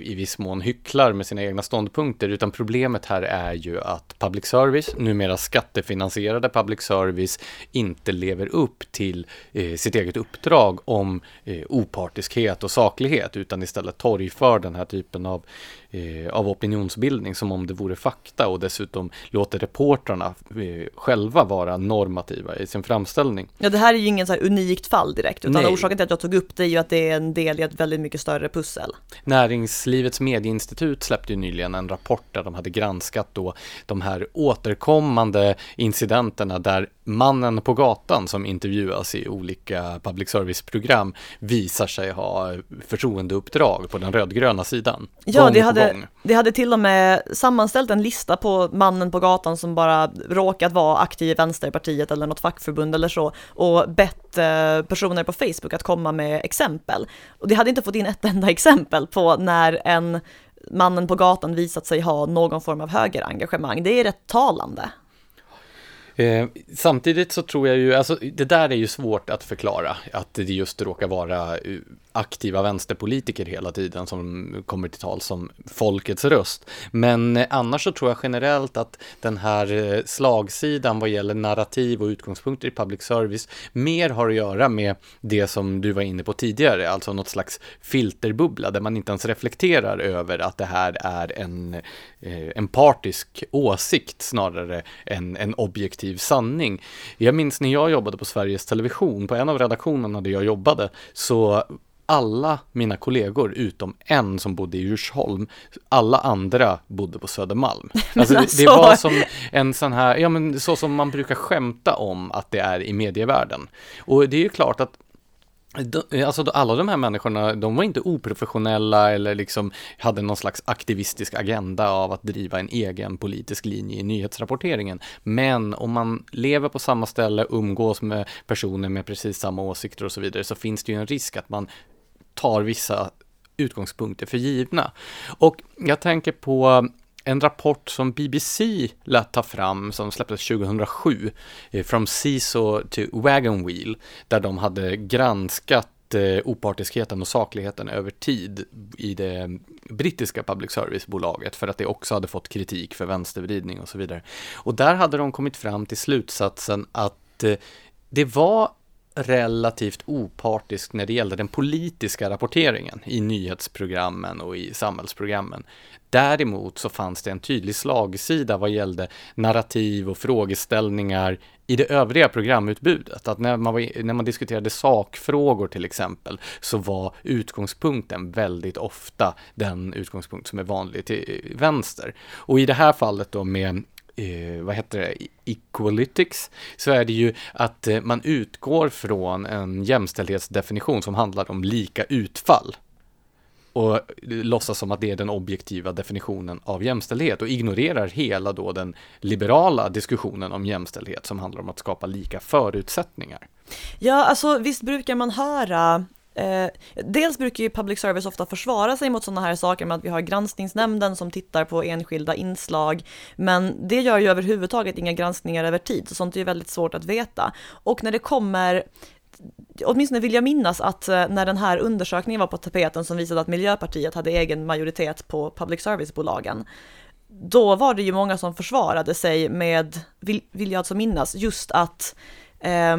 i viss mån hycklar med sina egna ståndpunkter, utan problemet här är ju att public service, numera skattefinansierade public service, inte lever upp till eh, sitt eget uppdrag om eh, opartiskhet och saklighet, utan istället torgför den här typen av eh, av opinionsbildning som om det vore fakta och dessutom låter reportrarna eh, själva vara normativa i sin framställning. Ja, det här är ju ingen så här unikt fall direkt, utan Nej. orsaken till att jag tog upp det är ju att det är en del i ett väldigt mycket större pussel. Näringslivets medieinstitut släppte ju nyligen en rapport där de hade granskat då de här återkommande incidenterna där mannen på gatan som intervjuas i olika public service-program visar sig ha förtroendeuppdrag på den rödgröna sidan. Ja, det hade, det hade till och med sammanställt en lista på mannen på gatan som bara råkat vara aktiv i Vänsterpartiet eller något fackförbund eller så och bett eh, personer på Facebook att komma med exempel. Och det hade inte fått in ett enda <laughs> exempel på när en mannen på gatan visat sig ha någon form av högerengagemang. Det är rätt talande. Eh, samtidigt så tror jag ju, alltså det där är ju svårt att förklara, att det just råkar vara eh, aktiva vänsterpolitiker hela tiden som kommer till tal som folkets röst. Men eh, annars så tror jag generellt att den här eh, slagsidan vad gäller narrativ och utgångspunkter i public service mer har att göra med det som du var inne på tidigare, alltså något slags filterbubbla där man inte ens reflekterar över att det här är en, eh, en partisk åsikt snarare än en objektiv sanning. Jag minns när jag jobbade på Sveriges Television, på en av redaktionerna där jag jobbade, så alla mina kollegor utom en som bodde i Djursholm, alla andra bodde på Södermalm. <laughs> Alltså, det, det, var som en sån här, ja men så som man brukar skämta om att det är i medievärlden. Och det är ju klart att Alltså alla de här människorna, de var inte oprofessionella eller liksom hade någon slags aktivistisk agenda av att driva en egen politisk linje i nyhetsrapporteringen. Men om man lever på samma ställe, umgås med personer med precis samma åsikter och så vidare, så finns det ju en risk att man tar vissa utgångspunkter för givna. Och jag tänker på en rapport som BBC lät ta fram som släpptes 2007, eh, From CISO to Wagon Wheel, där de hade granskat eh, opartiskheten och sakligheten över tid i det brittiska public service-bolaget för att det också hade fått kritik för vänstervridning och så vidare. Och där hade de kommit fram till slutsatsen att eh, det var relativt opartisk när det gällde den politiska rapporteringen i nyhetsprogrammen och i samhällsprogrammen. Däremot så fanns det en tydlig slagsida vad gällde narrativ och frågeställningar i det övriga programutbudet. Att när man, var, när man diskuterade sakfrågor till exempel så var utgångspunkten väldigt ofta den utgångspunkt som är vanlig till eh, vänster. Och i det här fallet då med eh, vad heter det, Equalytics, så är det ju att eh, man utgår från en jämställdhetsdefinition som handlar om lika utfall och låtsas som att det är den objektiva definitionen av jämställdhet och ignorerar hela då den liberala diskussionen om jämställdhet som handlar om att skapa lika förutsättningar. Ja, alltså visst brukar man höra Eh, dels brukar ju public service ofta försvara sig mot sådana här saker med att vi har granskningsnämnden som tittar på enskilda inslag, men det gör ju överhuvudtaget inga granskningar över tid, så sånt är ju väldigt svårt att veta. Och när det kommer åtminstone vill jag minnas att eh, när den här undersökningen var på tapeten som visade att Miljöpartiet hade egen majoritet på public service-bolagen, då var det ju många som försvarade sig med, vill, vill jag alltså minnas, just att eh,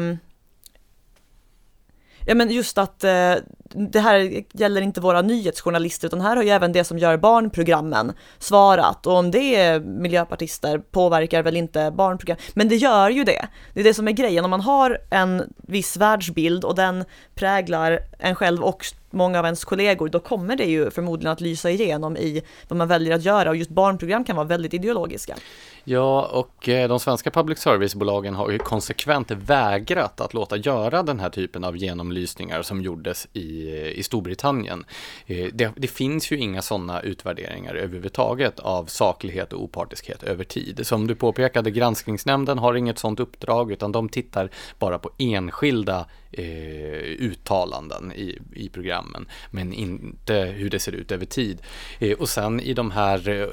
Ja men just att eh, det här gäller inte våra nyhetsjournalister utan här har ju även det som gör barnprogrammen svarat och om det är miljöpartister påverkar väl inte barnprogram, men det gör ju det. Det är det som är grejen, om man har en viss världsbild och den präglar en själv och många av ens kollegor, då kommer det ju förmodligen att lysa igenom i vad man väljer att göra och just barnprogram kan vara väldigt ideologiska. Ja, och eh, de svenska public service-bolagen har ju konsekvent vägrat att låta göra den här typen av genomlysningar som gjordes i, eh, i Storbritannien. Eh, det, det finns ju inga sådana utvärderingar överhuvudtaget av saklighet och opartiskhet över tid. Som du påpekade, granskningsnämnden har inget sådant uppdrag utan de tittar bara på enskilda eh, uttalanden i, i programmen, men inte hur det ser ut över tid. Eh, och sen i de här eh,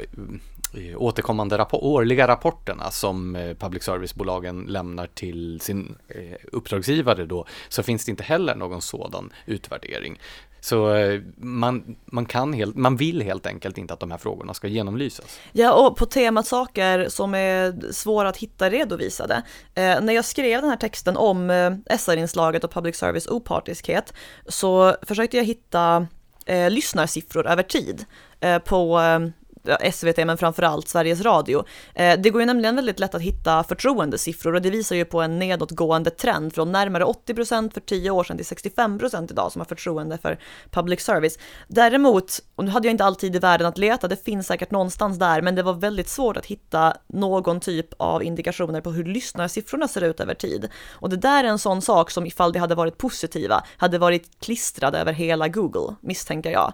Eh, återkommande rapport, årliga rapporterna som eh, public service-bolagen lämnar till sin eh, uppdragsgivare då, så finns det inte heller någon sådan utvärdering. Så man, man, kan helt, man vill helt enkelt inte att de här frågorna ska genomlysas. Ja, och på temat saker som är svåra att hitta redovisade. Eh, när jag skrev den här texten om eh, SR-inslaget och public service opartiskhet så försökte jag hitta eh, lyssnarsiffror över tid eh, på eh, Eh, SVT men framförallt Sveriges Radio. Eh, det går ju nämligen väldigt lätt att hitta förtroendesiffror och det visar ju på en nedåtgående trend från närmare 80% för 10 år sedan till 65% idag som har förtroende för public service. Däremot, och nu hade jag inte alltid i världen att leta, det finns säkert någonstans där, men det var väldigt svårt att hitta någon typ av indikationer på hur lyssnarsiffrorna ser ut över tid. Och det där är en sån sak som ifall det hade varit positiva, hade varit klistrade över hela Google, misstänker jag.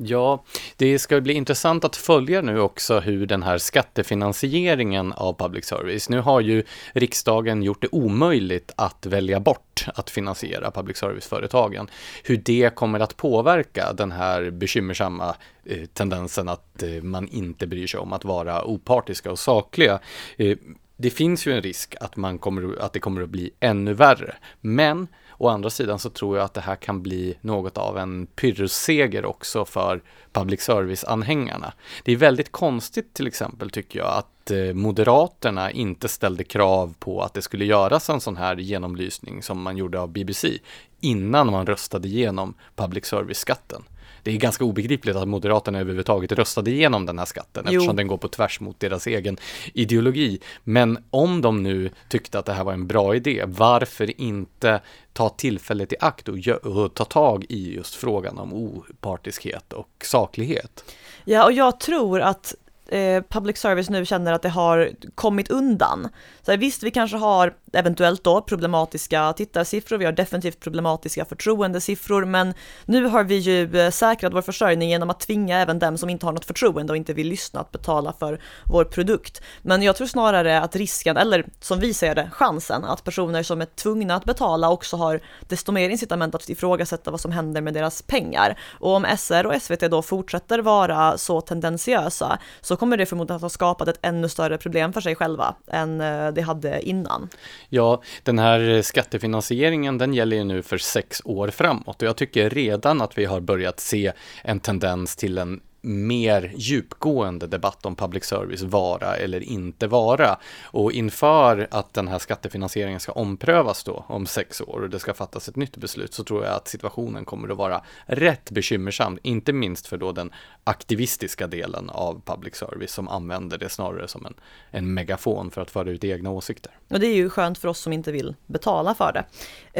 Ja, det ska bli intressant att följa nu också hur den här skattefinansieringen av public service. Nu har ju riksdagen gjort det omöjligt att välja bort att finansiera public service-företagen. Hur det kommer att påverka den här bekymmersamma eh, tendensen att eh, man inte bryr sig om att vara opartiska och sakliga. Eh, det finns ju en risk att, man kommer, att det kommer att bli ännu värre. Men Å andra sidan så tror jag att det här kan bli något av en pyrrusseger också för public service-anhängarna. Det är väldigt konstigt till exempel tycker jag att eh, Moderaterna inte ställde krav på att det skulle göras en sån här genomlysning som man gjorde av BBC innan man röstade igenom public service-skatten det är ganska obegripligt att Moderaterna överhuvudtaget röstade igenom den här skatten jo. eftersom den går på tvärs mot deras egen ideologi. Men om de nu tyckte att det här var en bra idé, varför inte ta tillfället i akt och, och ta tag i just frågan om opartiskhet och saklighet? Ja, och jag tror att eh, public service nu känner att det har kommit undan. Så här, visst, vi kanske har eventuellt då problematiska tittarsiffror, vi har definitivt problematiska förtroendesiffror, men nu har vi ju eh, säkrat vår försörjning genom att tvinga även dem som inte har något förtroende och inte vill lyssna att betala för vår produkt. Men jag tror snarare att risken, eller som vi ser det, chansen att personer som är tvungna att betala också har desto mer incitament att ifrågasätta vad som händer med deras pengar. Och om SR och SVT då fortsätter vara så tendentiösa så kommer det förmodligen att ha skapat ett ännu större problem för sig själva än eh, det hade innan. Ja, den här skattefinansieringen den gäller ju nu för sex år framåt. Och jag tycker redan att vi har börjat se en tendens till en mer djupgående debatt om public service vara eller inte vara. Och inför att den här skattefinansieringen ska omprövas då om sex år och det ska fattas ett nytt beslut så tror jag att situationen kommer att vara rätt bekymmersam, inte minst för då den aktivistiska delen av public service som använder det snarare som en, en megafon för att föra ut egna åsikter. Och det är ju skönt för oss som inte vill betala för det.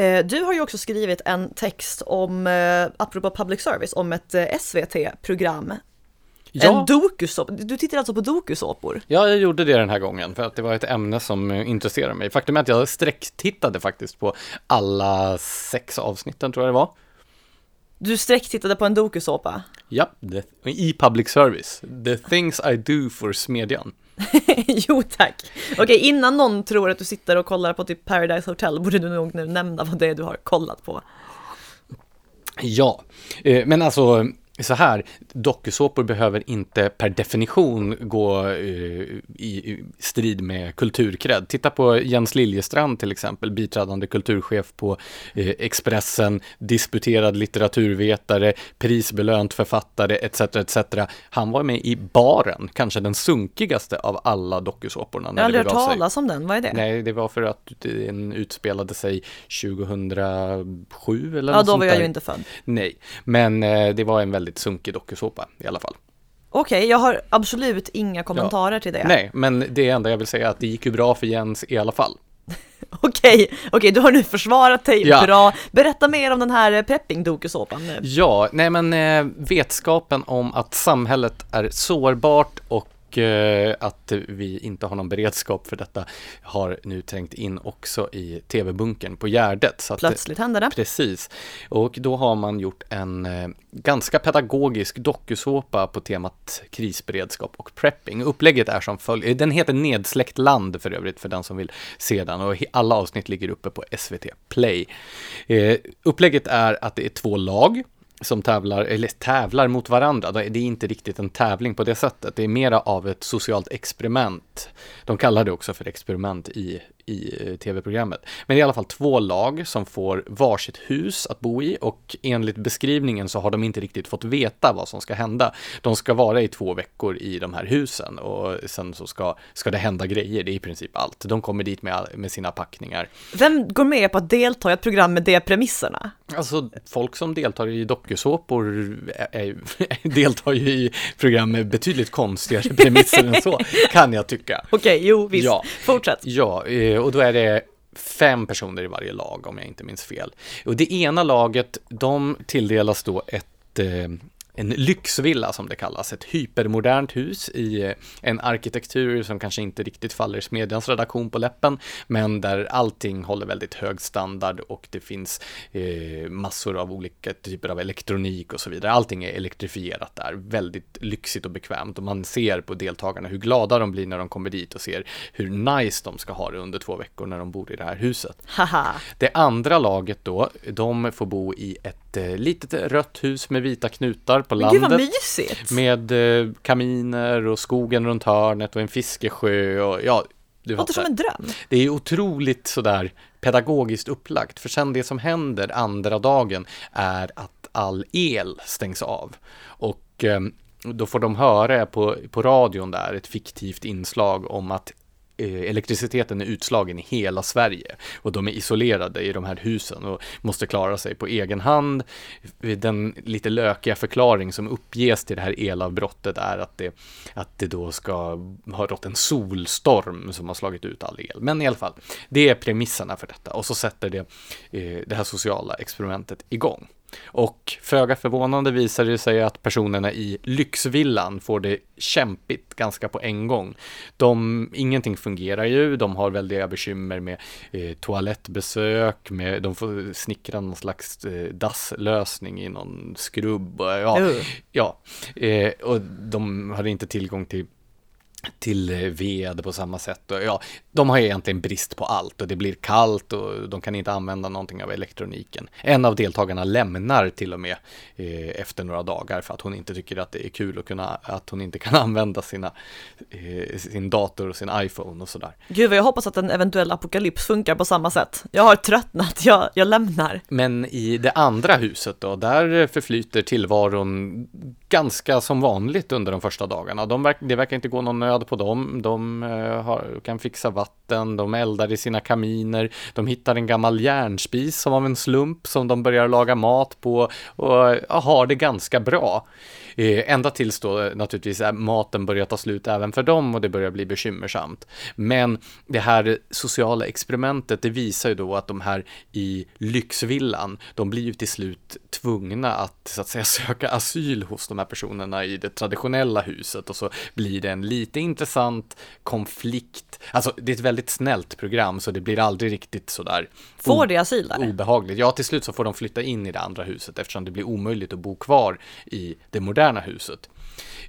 Eh, du har ju också skrivit en text om, eh, apropå public service, om ett eh, SVT-program Ja. En dokusåpa? Du tittar alltså på dokusåpor? Ja, jag gjorde det den här gången för att det var ett ämne som intresserade mig. Faktum är att jag sträcktittade faktiskt på alla sex avsnitten tror jag det var. Du sträcktittade på en dokusåpa? Ja, i public service. The things I do for Smedjan. <laughs> jo tack. Okej, innan någon tror att du sitter och kollar på typ Paradise Hotel borde du nog nu nämna vad det är du har kollat på. Ja, eh, men alltså så här, dokusåpor behöver inte per definition gå uh, i strid med kulturkredd. Titta på Jens Liljestrand till exempel, biträdande kulturchef på uh, Expressen, disputerad litteraturvetare, prisbelönt författare etc. etc. Han var med i Baren, kanske den sunkigaste av alla dokusåporna. Jag har aldrig hört talas om den, vad är det? Nej, det var för att den utspelade sig 2007 eller Ja, då var jag ju inte född. Nej, men uh, det var en väldigt väldigt sunkig dokusåpa i alla fall. Okej, okay, jag har absolut inga kommentarer ja. till det. Nej, men det enda jag vill säga är att det gick ju bra för Jens i alla fall. <laughs> Okej, okay, du har nu försvarat dig ja. bra. Berätta mer om den här prepping-dokusåpan nu. Ja, nej men eh, vetskapen om att samhället är sårbart och och eh, att vi inte har någon beredskap för detta har nu trängt in också i tv-bunkern på Gärdet. Så Plötsligt händer det. Precis. Och då har man gjort en eh, ganska pedagogisk dokusåpa på temat krisberedskap och prepping. Upplägget är som följer, den heter Nedsläckt land för övrigt för den som vill se den och alla avsnitt ligger uppe på SVT Play. Eh, upplägget är att det är två lag som tävlar, eller tävlar mot varandra. Det är inte riktigt en tävling på det sättet. Det är mera av ett socialt experiment. De kallar det också för experiment i, i eh, tv-programmet. Men det är i alla fall två lag som får varsitt hus att bo i och enligt beskrivningen så har de inte riktigt fått veta vad som ska hända. De ska vara i två veckor i de här husen och sen så ska, ska det hända grejer. Det är i princip allt. De kommer dit med, med sina packningar. Vem går med på att delta i ett program med de premisserna? Alltså folk som deltar i dokusåpor <laughs> deltar ju i program med betydligt konstigare premisser än så, <laughs> kan jag tycka. Okej, okay, jo visst. Ja. Fortsätt. Ja, eh, och då är det fem personer i varje lag om jag inte minns fel. Och det ena laget, de tilldelas då ett eh, en lyxvilla som det kallas, ett hypermodernt hus i eh, en arkitektur som kanske inte riktigt faller Smedjans redaktion på läppen, men där allting håller väldigt hög standard och det finns eh, massor av olika typer av elektronik och så vidare. Allting är elektrifierat där, väldigt lyxigt och bekvämt och man ser på deltagarna hur glada de blir när de kommer dit och ser hur nice de ska ha det under två veckor när de bor i det här huset. Haha. Det andra laget då, de får bo i ett eh, litet rött hus med vita knutar på landet. Gud vad mysigt! Med eh, kaminer och skogen runt hörnet och en fiskesjö och ja, du Låter som en dröm. Det är otroligt sådär pedagogiskt upplagt, för sen det som händer andra dagen är att all el stängs av. Och eh, då får de höra på, på radion där ett fiktivt inslag om att Eh, elektriciteten är utslagen i hela Sverige och de är isolerade i de här husen och måste klara sig på egen hand. Den lite lökiga förklaring som uppges till det här elavbrottet är att det, att det då ska ha rått en solstorm som har slagit ut all el. Men i alla fall, det är premisserna för detta och så sätter det eh, det här sociala experimentet igång. Och föga förvånande visar det sig att personerna i lyxvillan får det kämpigt ganska på en gång. De, ingenting fungerar ju, de har väldiga bekymmer med eh, toalettbesök, med, de får snickra någon slags eh, dasslösning i någon skrubb. Ja, uh. ja eh, och de har inte tillgång till till eh, ved på samma sätt. Och ja, de har egentligen brist på allt och det blir kallt och de kan inte använda någonting av elektroniken. En av deltagarna lämnar till och med eh, efter några dagar för att hon inte tycker att det är kul att, kunna, att hon inte kan <laughs> använda sina, eh, sin dator och sin iPhone och sådär. Gud vad jag hoppas att en eventuell apokalyps funkar på samma sätt. Jag har tröttnat, <laughs> jag, jag lämnar. Men i det andra huset då, där förflyter tillvaron ganska som vanligt under de första dagarna. De verk, det verkar inte gå någon nöd på dem. De eh, har, kan fixa vatten, de eldar i sina kaminer, de hittar en gammal järnspis som av en slump som de börjar laga mat på och och har det ganska bra. Uh, ända tills då naturligtvis maten börjar ta slut även för dem och det börjar bli bekymmersamt. Men det här sociala experimentet, det visar ju då att de här i lyxvillan, de blir ju till slut tvungna att så att säga <laughs> söka asyl hos de här personerna i det traditionella huset och så blir det en lite intressant konflikt. Alltså det är ett väldigt snällt program så det blir aldrig riktigt sådär Får de asyl där? Obehagligt. Ja, till slut så får de flytta in i det andra huset eftersom det blir omöjligt att bo kvar i det moderna huset.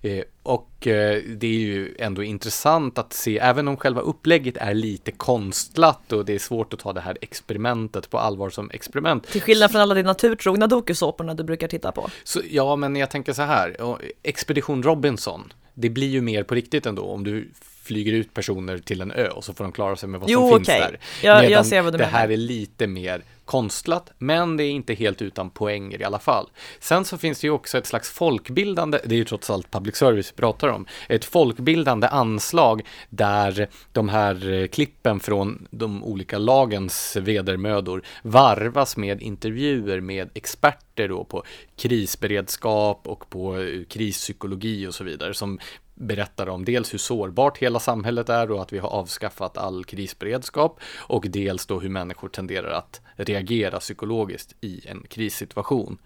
Eh, och eh, det är ju ändå intressant att se, även om själva upplägget är lite konstlat och det är svårt att ta det här experimentet på allvar som experiment. Till skillnad från alla de naturtrogna dokusåporna du brukar titta på. Så, ja, men jag tänker så här, Expedition Robinson, det blir ju mer på riktigt ändå om du flyger ut personer till en ö och så får de klara sig med vad jo, som okay. finns där. Jag, jag ser vad du det menar. här är lite mer konstlat, men det är inte helt utan poänger i alla fall. Sen så finns det ju också ett slags folkbildande, det är ju trots allt public service vi pratar om, ett folkbildande anslag där de här eh, klippen från de olika lagens vedermödor varvas med intervjuer med experter då på krisberedskap och på eh, krispsykologi och så vidare som berättar om dels hur sårbart hela samhället är och att vi har avskaffat all krisberedskap och dels då hur människor tenderar att reagera psykologiskt i en krissituation.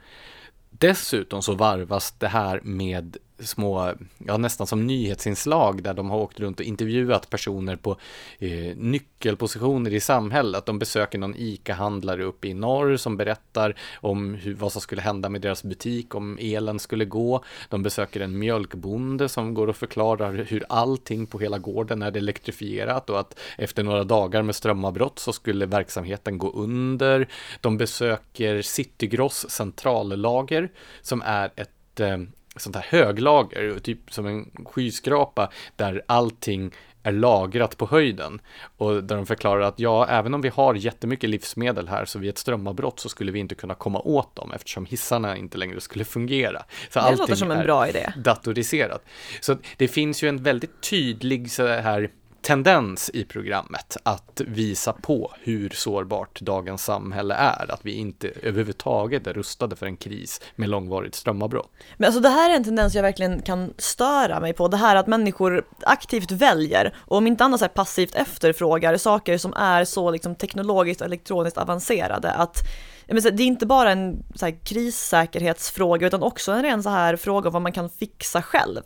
Dessutom så varvas det här med små, ja nästan som nyhetsinslag där de har åkt runt och intervjuat personer på eh, nyckelpositioner i samhället. De besöker någon ICA-handlare uppe i norr som berättar om hur, vad som skulle hända med deras butik om elen skulle gå. De besöker en mjölkbonde som går och förklarar hur allting på hela gården är elektrifierat och att efter några dagar med strömavbrott så skulle verksamheten gå under. De besöker Citygross centrallager som är ett eh, sånt här höglager, typ som en skyskrapa där allting är lagrat på höjden. Och där de förklarar att ja, även om vi har jättemycket livsmedel här så vid ett strömavbrott så skulle vi inte kunna komma åt dem eftersom hissarna inte längre skulle fungera. Så det låter som en bra idé. datoriserat. Så det finns ju en väldigt tydlig så här tendens i programmet att visa på hur sårbart dagens samhälle är, att vi inte överhuvudtaget är rustade för en kris med långvarigt strömavbrott. Men alltså det här är en tendens jag verkligen kan störa mig på, det här att människor aktivt väljer och om inte annat så passivt efterfrågar saker som är så liksom teknologiskt och elektroniskt avancerade att det är inte bara en så här krissäkerhetsfråga utan också en ren så här fråga om vad man kan fixa själv.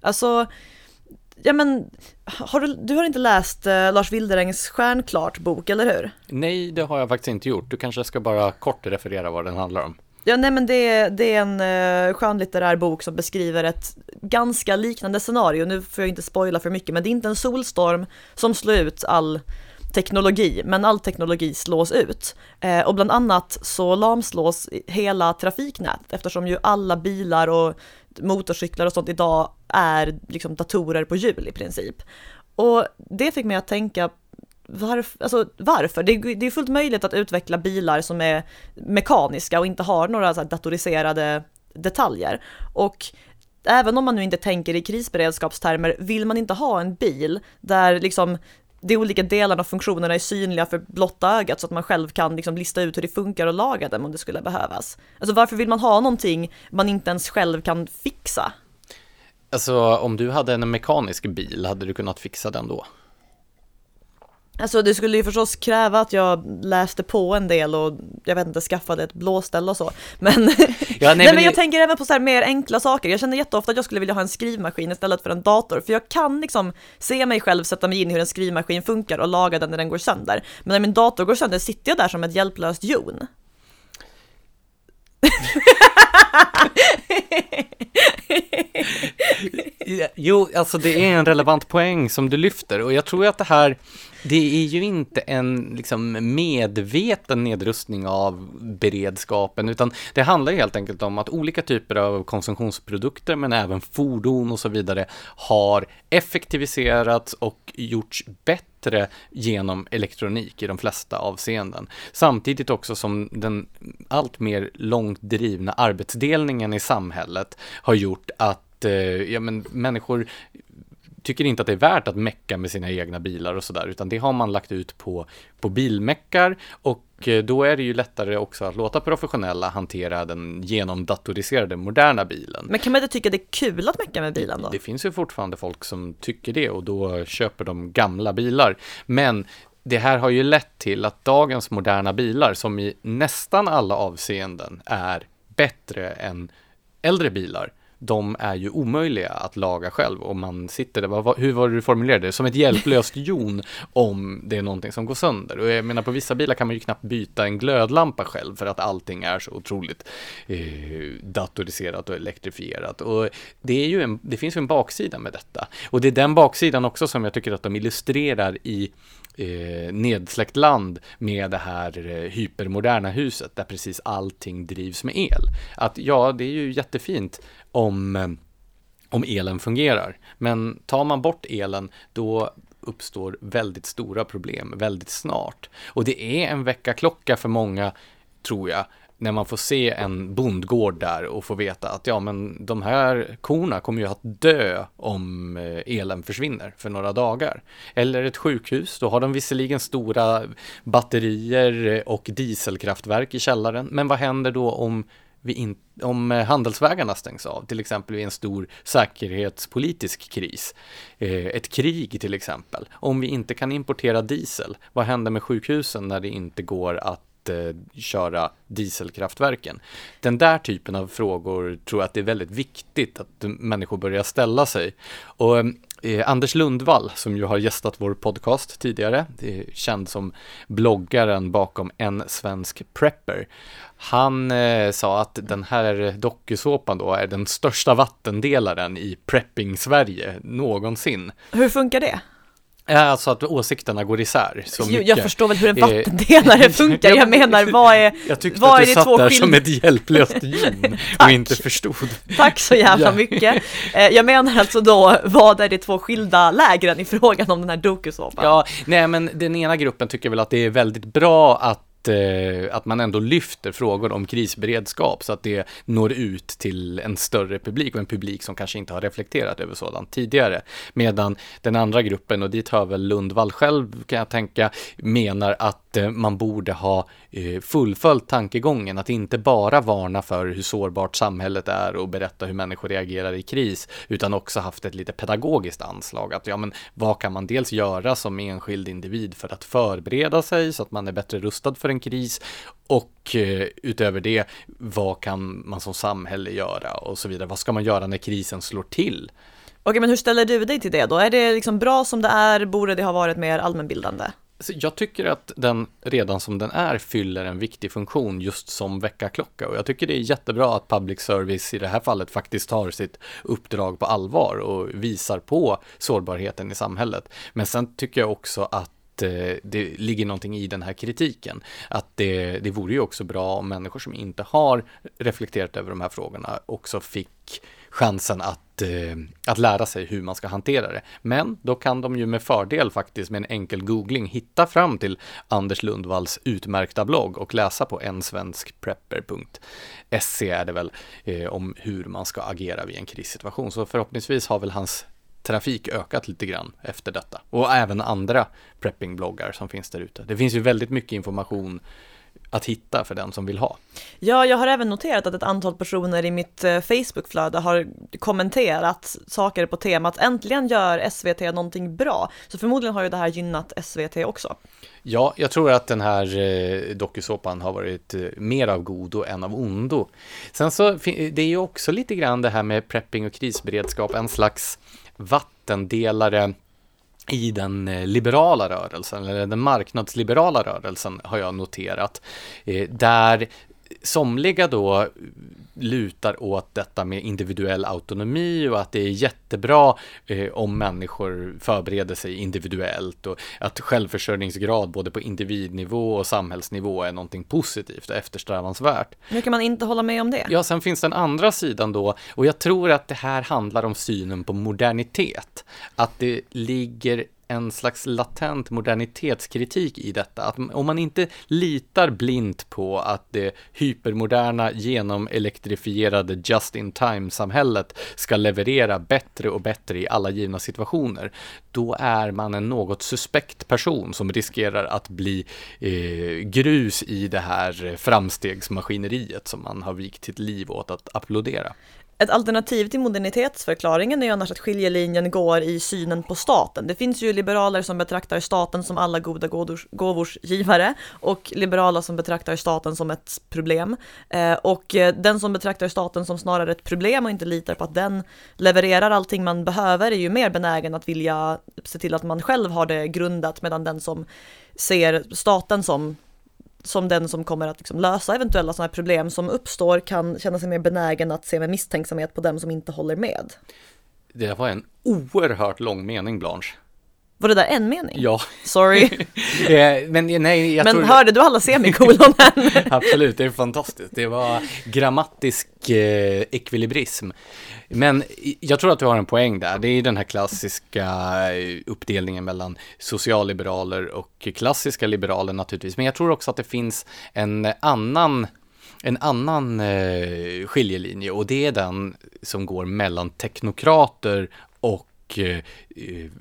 Alltså Ja men, har du, du har inte läst eh, Lars Wilderängs Stjärnklart bok, eller hur? Nej, det har jag faktiskt inte gjort. Du kanske ska bara kort referera vad den handlar om. Ja, nej men det, det är en eh, skönlitterär bok som beskriver ett ganska liknande scenario. Nu får jag inte spoila för mycket, men det är inte en solstorm som slår ut all teknologi, men all teknologi slås ut. Eh, och bland annat så lamslås hela trafiknätet eftersom ju alla bilar och motorcyklar och sånt idag är liksom datorer på hjul i princip. Och det fick mig att tänka varför, alltså, varför? Det, det är fullt möjligt att utveckla bilar som är mekaniska och inte har några så datoriserade detaljer. Och även om man nu inte tänker i krisberedskapstermer, vill man inte ha en bil där liksom de olika delarna och funktionerna är synliga för blotta ögat så att man själv kan liksom lista ut hur det funkar och laga dem om det skulle behövas. Alltså varför vill man ha någonting man inte ens själv kan fixa? Alltså om du hade en mekanisk bil, hade du kunnat fixa den då? Alltså det skulle ju förstås kräva att jag läste på en del och jag vet inte, skaffade ett blåställ och så. Men, <laughs> ja, nej, <laughs> nej, men jag det... tänker även på så här mer enkla saker. Jag känner jätteofta att jag skulle vilja ha en skrivmaskin istället för en dator, för jag kan liksom se mig själv sätta mig in i hur en skrivmaskin funkar och laga den när den går sönder. Men när min dator går sönder sitter jag där som ett hjälplöst jon. <laughs> jo, alltså det är en relevant poäng som du lyfter och jag tror att det här det är ju inte en liksom, medveten nedrustning av beredskapen, utan det handlar helt enkelt om att olika typer av konsumtionsprodukter, men även fordon och så vidare, har effektiviserats och gjorts bättre genom elektronik i de flesta avseenden. Samtidigt också som den allt mer långt drivna arbetsdelningen i samhället har gjort att eh, ja, men människor tycker inte att det är värt att mecka med sina egna bilar och sådär, utan det har man lagt ut på, på bilmeckar och eh, då är det ju lättare också att låta professionella hantera den genomdatoriserade moderna bilen. Men kan man inte tycka det är kul att mecka med bilen då? Det, det finns ju fortfarande folk som tycker det och då köper de gamla bilar. Men det här har ju lett till att dagens moderna bilar, som i nästan alla avseenden är bättre än äldre bilar, de är ju omöjliga att laga själv och man sitter där, hur var det du formulerade det? Som ett hjälplöst <laughs> jon om det är någonting som går sönder. Och jag menar på vissa bilar kan man ju knappt byta en glödlampa själv för att allting är så otroligt eh, datoriserat och elektrifierat. Och det, är ju en, det finns ju en baksida med detta. Och det är den baksidan också som jag tycker att de illustrerar i eh, nedsläckt land med det här eh, hypermoderna huset där precis allting drivs med el. Att ja, det är ju jättefint om, eh, om elen fungerar. Men tar man bort elen, då uppstår väldigt stora problem väldigt snart. Och det är en väckarklocka för många, tror jag, när man får se en bondgård där och får veta att ja, men de här korna kommer ju att dö om eh, elen försvinner för några dagar. Eller ett sjukhus, då har de visserligen stora batterier eh, och dieselkraftverk i källaren, men vad händer då om vi in, om eh, handelsvägarna stängs av, till exempel vid en stor säkerhetspolitisk kris, ett krig till exempel. Om vi inte kan importera diesel, vad händer med sjukhusen när det inte går att att eh, köra dieselkraftverken. Den där typen av frågor tror jag att det är väldigt viktigt att människor börjar ställa sig. Och eh, eh, Anders Lundvall, som ju har gästat vår podcast tidigare, är känd som bloggaren bakom En svensk prepper. Han eh, sa att den här dokusåpan då är den största vattendelaren i prepping-Sverige någonsin. Hur funkar det? Alltså att åsikterna går isär så mycket. Jag förstår väl hur en eh, vattendelare <laughs> funkar, jag menar vad är <laughs> Jag tyckte vad att du satt där som ett hjälplöst <laughs> djur och inte förstod. Tack så jävla mycket. Eh, jag menar alltså då, vad är de två skilda lägren i frågan om den här dokusåpan? Ja, nej men den ena gruppen tycker väl att det är väldigt bra att Eh, att man ändå lyfter frågor om krisberedskap så att det når ut till en större publik och en publik som kanske inte har reflekterat över sådant tidigare. Medan den andra gruppen, och dit hör väl Lundvall själv kan jag tänka, menar att eh, man borde ha eh, fullföljt tankegången, att inte bara varna för hur sårbart samhället är och berätta hur människor reagerar i kris, utan också haft ett lite pedagogiskt anslag. Att ja, men vad kan man dels göra som enskild individ för att förbereda sig så att man är bättre rustad för en kris och eh, utöver det, vad kan man som samhälle göra och så vidare. Vad ska man göra när krisen slår till? Okej, men hur ställer du dig till det då? Är det liksom bra som det är? Borde det ha varit mer allmänbildande? Jag tycker att den redan som den är fyller en viktig funktion just som väckarklocka och jag tycker det är jättebra att public service i det här fallet faktiskt tar sitt uppdrag på allvar och visar på sårbarheten i samhället. Men sen tycker jag också att att eh, det ligger någonting i den här kritiken. Att det, det vore ju också bra om människor som inte har reflekterat över de här frågorna också fick chansen att, eh, att lära sig hur man ska hantera det. Men då kan de ju med fördel faktiskt med en enkel googling hitta fram till Anders Lundvalls utmärkta blogg och läsa på ensvenskprepper.se är det väl eh, om hur man ska agera vid en krissituation. Så förhoppningsvis har väl hans trafik ökat lite grann efter detta. Och även andra preppingbloggar som finns där ute. Det finns ju väldigt mycket information att hitta för den som vill ha. Ja, jag har även noterat att ett antal personer i mitt eh, Facebookflöde har kommenterat saker på temat äntligen gör SVT någonting bra. Så förmodligen har ju det här gynnat SVT också. Ja, jag tror att den här eh, dokusåpan har varit eh, mer av godo än av ondo. Sen så, det är ju också lite grann det här med prepping och krisberedskap, en slags vattendelare i den eh, liberala rörelsen, eller den marknadsliberala rörelsen har jag noterat, eh, där somliga då lutar åt detta med individuell autonomi och att det är jättebra eh, om människor förbereder sig individuellt och att självförsörjningsgrad både på individnivå och samhällsnivå är någonting positivt och eftersträvansvärt. Hur kan man inte hålla med om det? Ja, sen finns den andra sidan då och jag tror att det här handlar om synen på modernitet. Att det ligger en slags latent modernitetskritik i detta. Att om man inte litar blint på att det hypermoderna genomelektrifierade just-in-time-samhället ska leverera bättre och bättre i alla givna situationer, då är man en något suspekt person som riskerar att bli eh, grus i det här framstegsmaskineriet som man har vikt sitt liv åt att applådera. Ett alternativ till modernitetsförklaringen är ju annars att skiljelinjen går i synen på staten. Det finns ju liberaler som betraktar staten som alla goda gåvors givare och liberala som betraktar staten som ett problem. Eh, och eh, den som betraktar staten som snarare ett problem och inte litar på att den levererar allting man behöver är ju mer benägen att vilja se till att man själv har det grundat medan den som ser staten som som den som kommer att liksom lösa eventuella sådana här problem som uppstår kan känna sig mer benägen att se med misstänksamhet på dem som inte håller med. Det var en oerhört lång mening, Blanche. Var det där en mening? Ja. Sorry. <laughs> men nej, jag men tror... hörde du alla semikolonen? <laughs> Absolut, det är fantastiskt. Det var grammatisk eh, ekvilibrism. Men jag tror att du har en poäng där. Det är den här klassiska eh, uppdelningen mellan socialliberaler och klassiska liberaler naturligtvis. Men jag tror också att det finns en annan en annan eh, skiljelinje och det är den som går mellan teknokrater och eh, eh,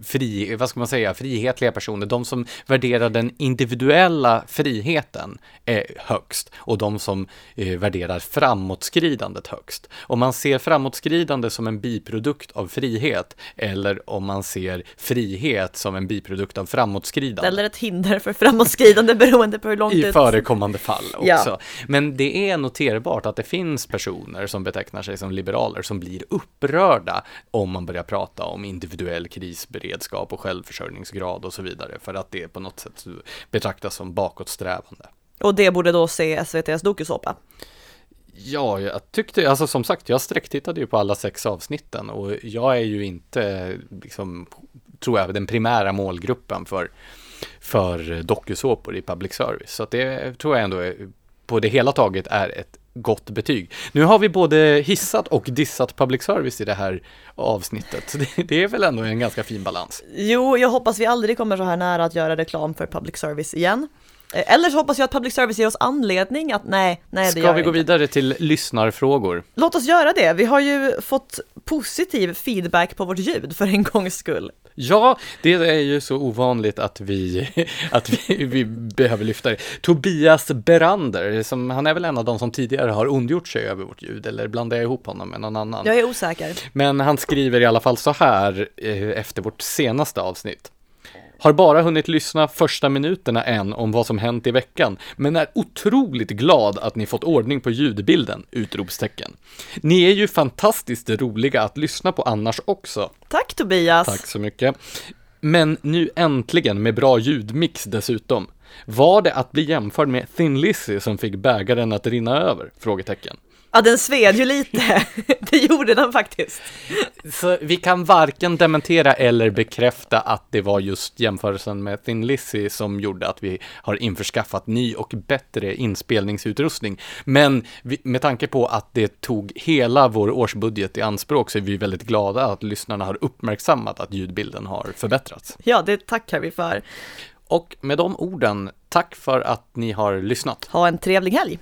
fri, vad ska man säga, frihetliga personer, de som värderar den individuella friheten är högst och de som eh, värderar framåtskridandet högst. Om man ser framåtskridande som en biprodukt av frihet eller om man ser frihet som en biprodukt av framåtskridande. Eller ett hinder för framåtskridande <laughs> beroende på hur långt I det förekommande fall <laughs> också. Ja. Men det är noterbart att det finns personer som betecknar sig som liberaler som blir upprörda om man börjar prata om individuell krisberedskap och självförsörjningsgrad och så vidare för att det på något sätt betraktas som bakåtsträvande. Och det borde då se SVTs dokusåpa. Ja, jag tyckte, alltså som sagt, jag sträcktittade ju på alla sex avsnitten och jag är ju inte, liksom, tror jag, den primära målgruppen för, för dokusåpor i public service. Så det tror jag ändå är, på det hela taget är ett gott betyg. Nu har vi både hissat och dissat public service i det här avsnittet, det, är väl ändå en ganska fin balans. Jo, jag hoppas vi aldrig kommer så här nära att göra reklam för public service igen. Eh, Eller så hoppas jag att public service ger oss anledning att nej, nej det Ska gör vi det gå inte. vidare till lyssnarfrågor? Låt oss göra det. Vi har ju fått positiv feedback på vårt ljud för en gångs skull. Ja, det är ju så ovanligt att vi, <laughs> att vi, vi behöver lyfta det. Tobias Berander, som, han är väl en av de som tidigare har ondgjort sig över vårt ljud, eller blandar jag ihop honom med någon annan? Jag är osäker. Men han skriver i alla fall så här eh, efter vårt senaste avsnitt. Har bara hunnit lyssna första minuterna än om vad som hänt i veckan, men är otroligt glad att ni fått ordning på ljudbilden! Utropstecken. Ni är ju fantastiskt roliga att lyssna på annars också. Tack Tobias! Tack så mycket. Men nu äntligen med bra ljudmix dessutom. Var det att bli jämförd med Thin Lizzy som fick bägaren att rinna över? Frågetecken. Ja, den sved ju lite. <laughs> det gjorde den faktiskt. Så vi kan varken dementera eller bekräfta att det var just jämförelsen med Thin Lizzy som gjorde att vi har införskaffat ny och bättre inspelningsutrustning. Men vi, med tanke på att det tog hela vår årsbudget i anspråk så är vi väldigt glada att lyssnarna har uppmärksammat att ljudbilden har förbättrats. Ja, det tackar vi för. Och med de orden, tack för att ni har lyssnat. Ha en trevlig helg!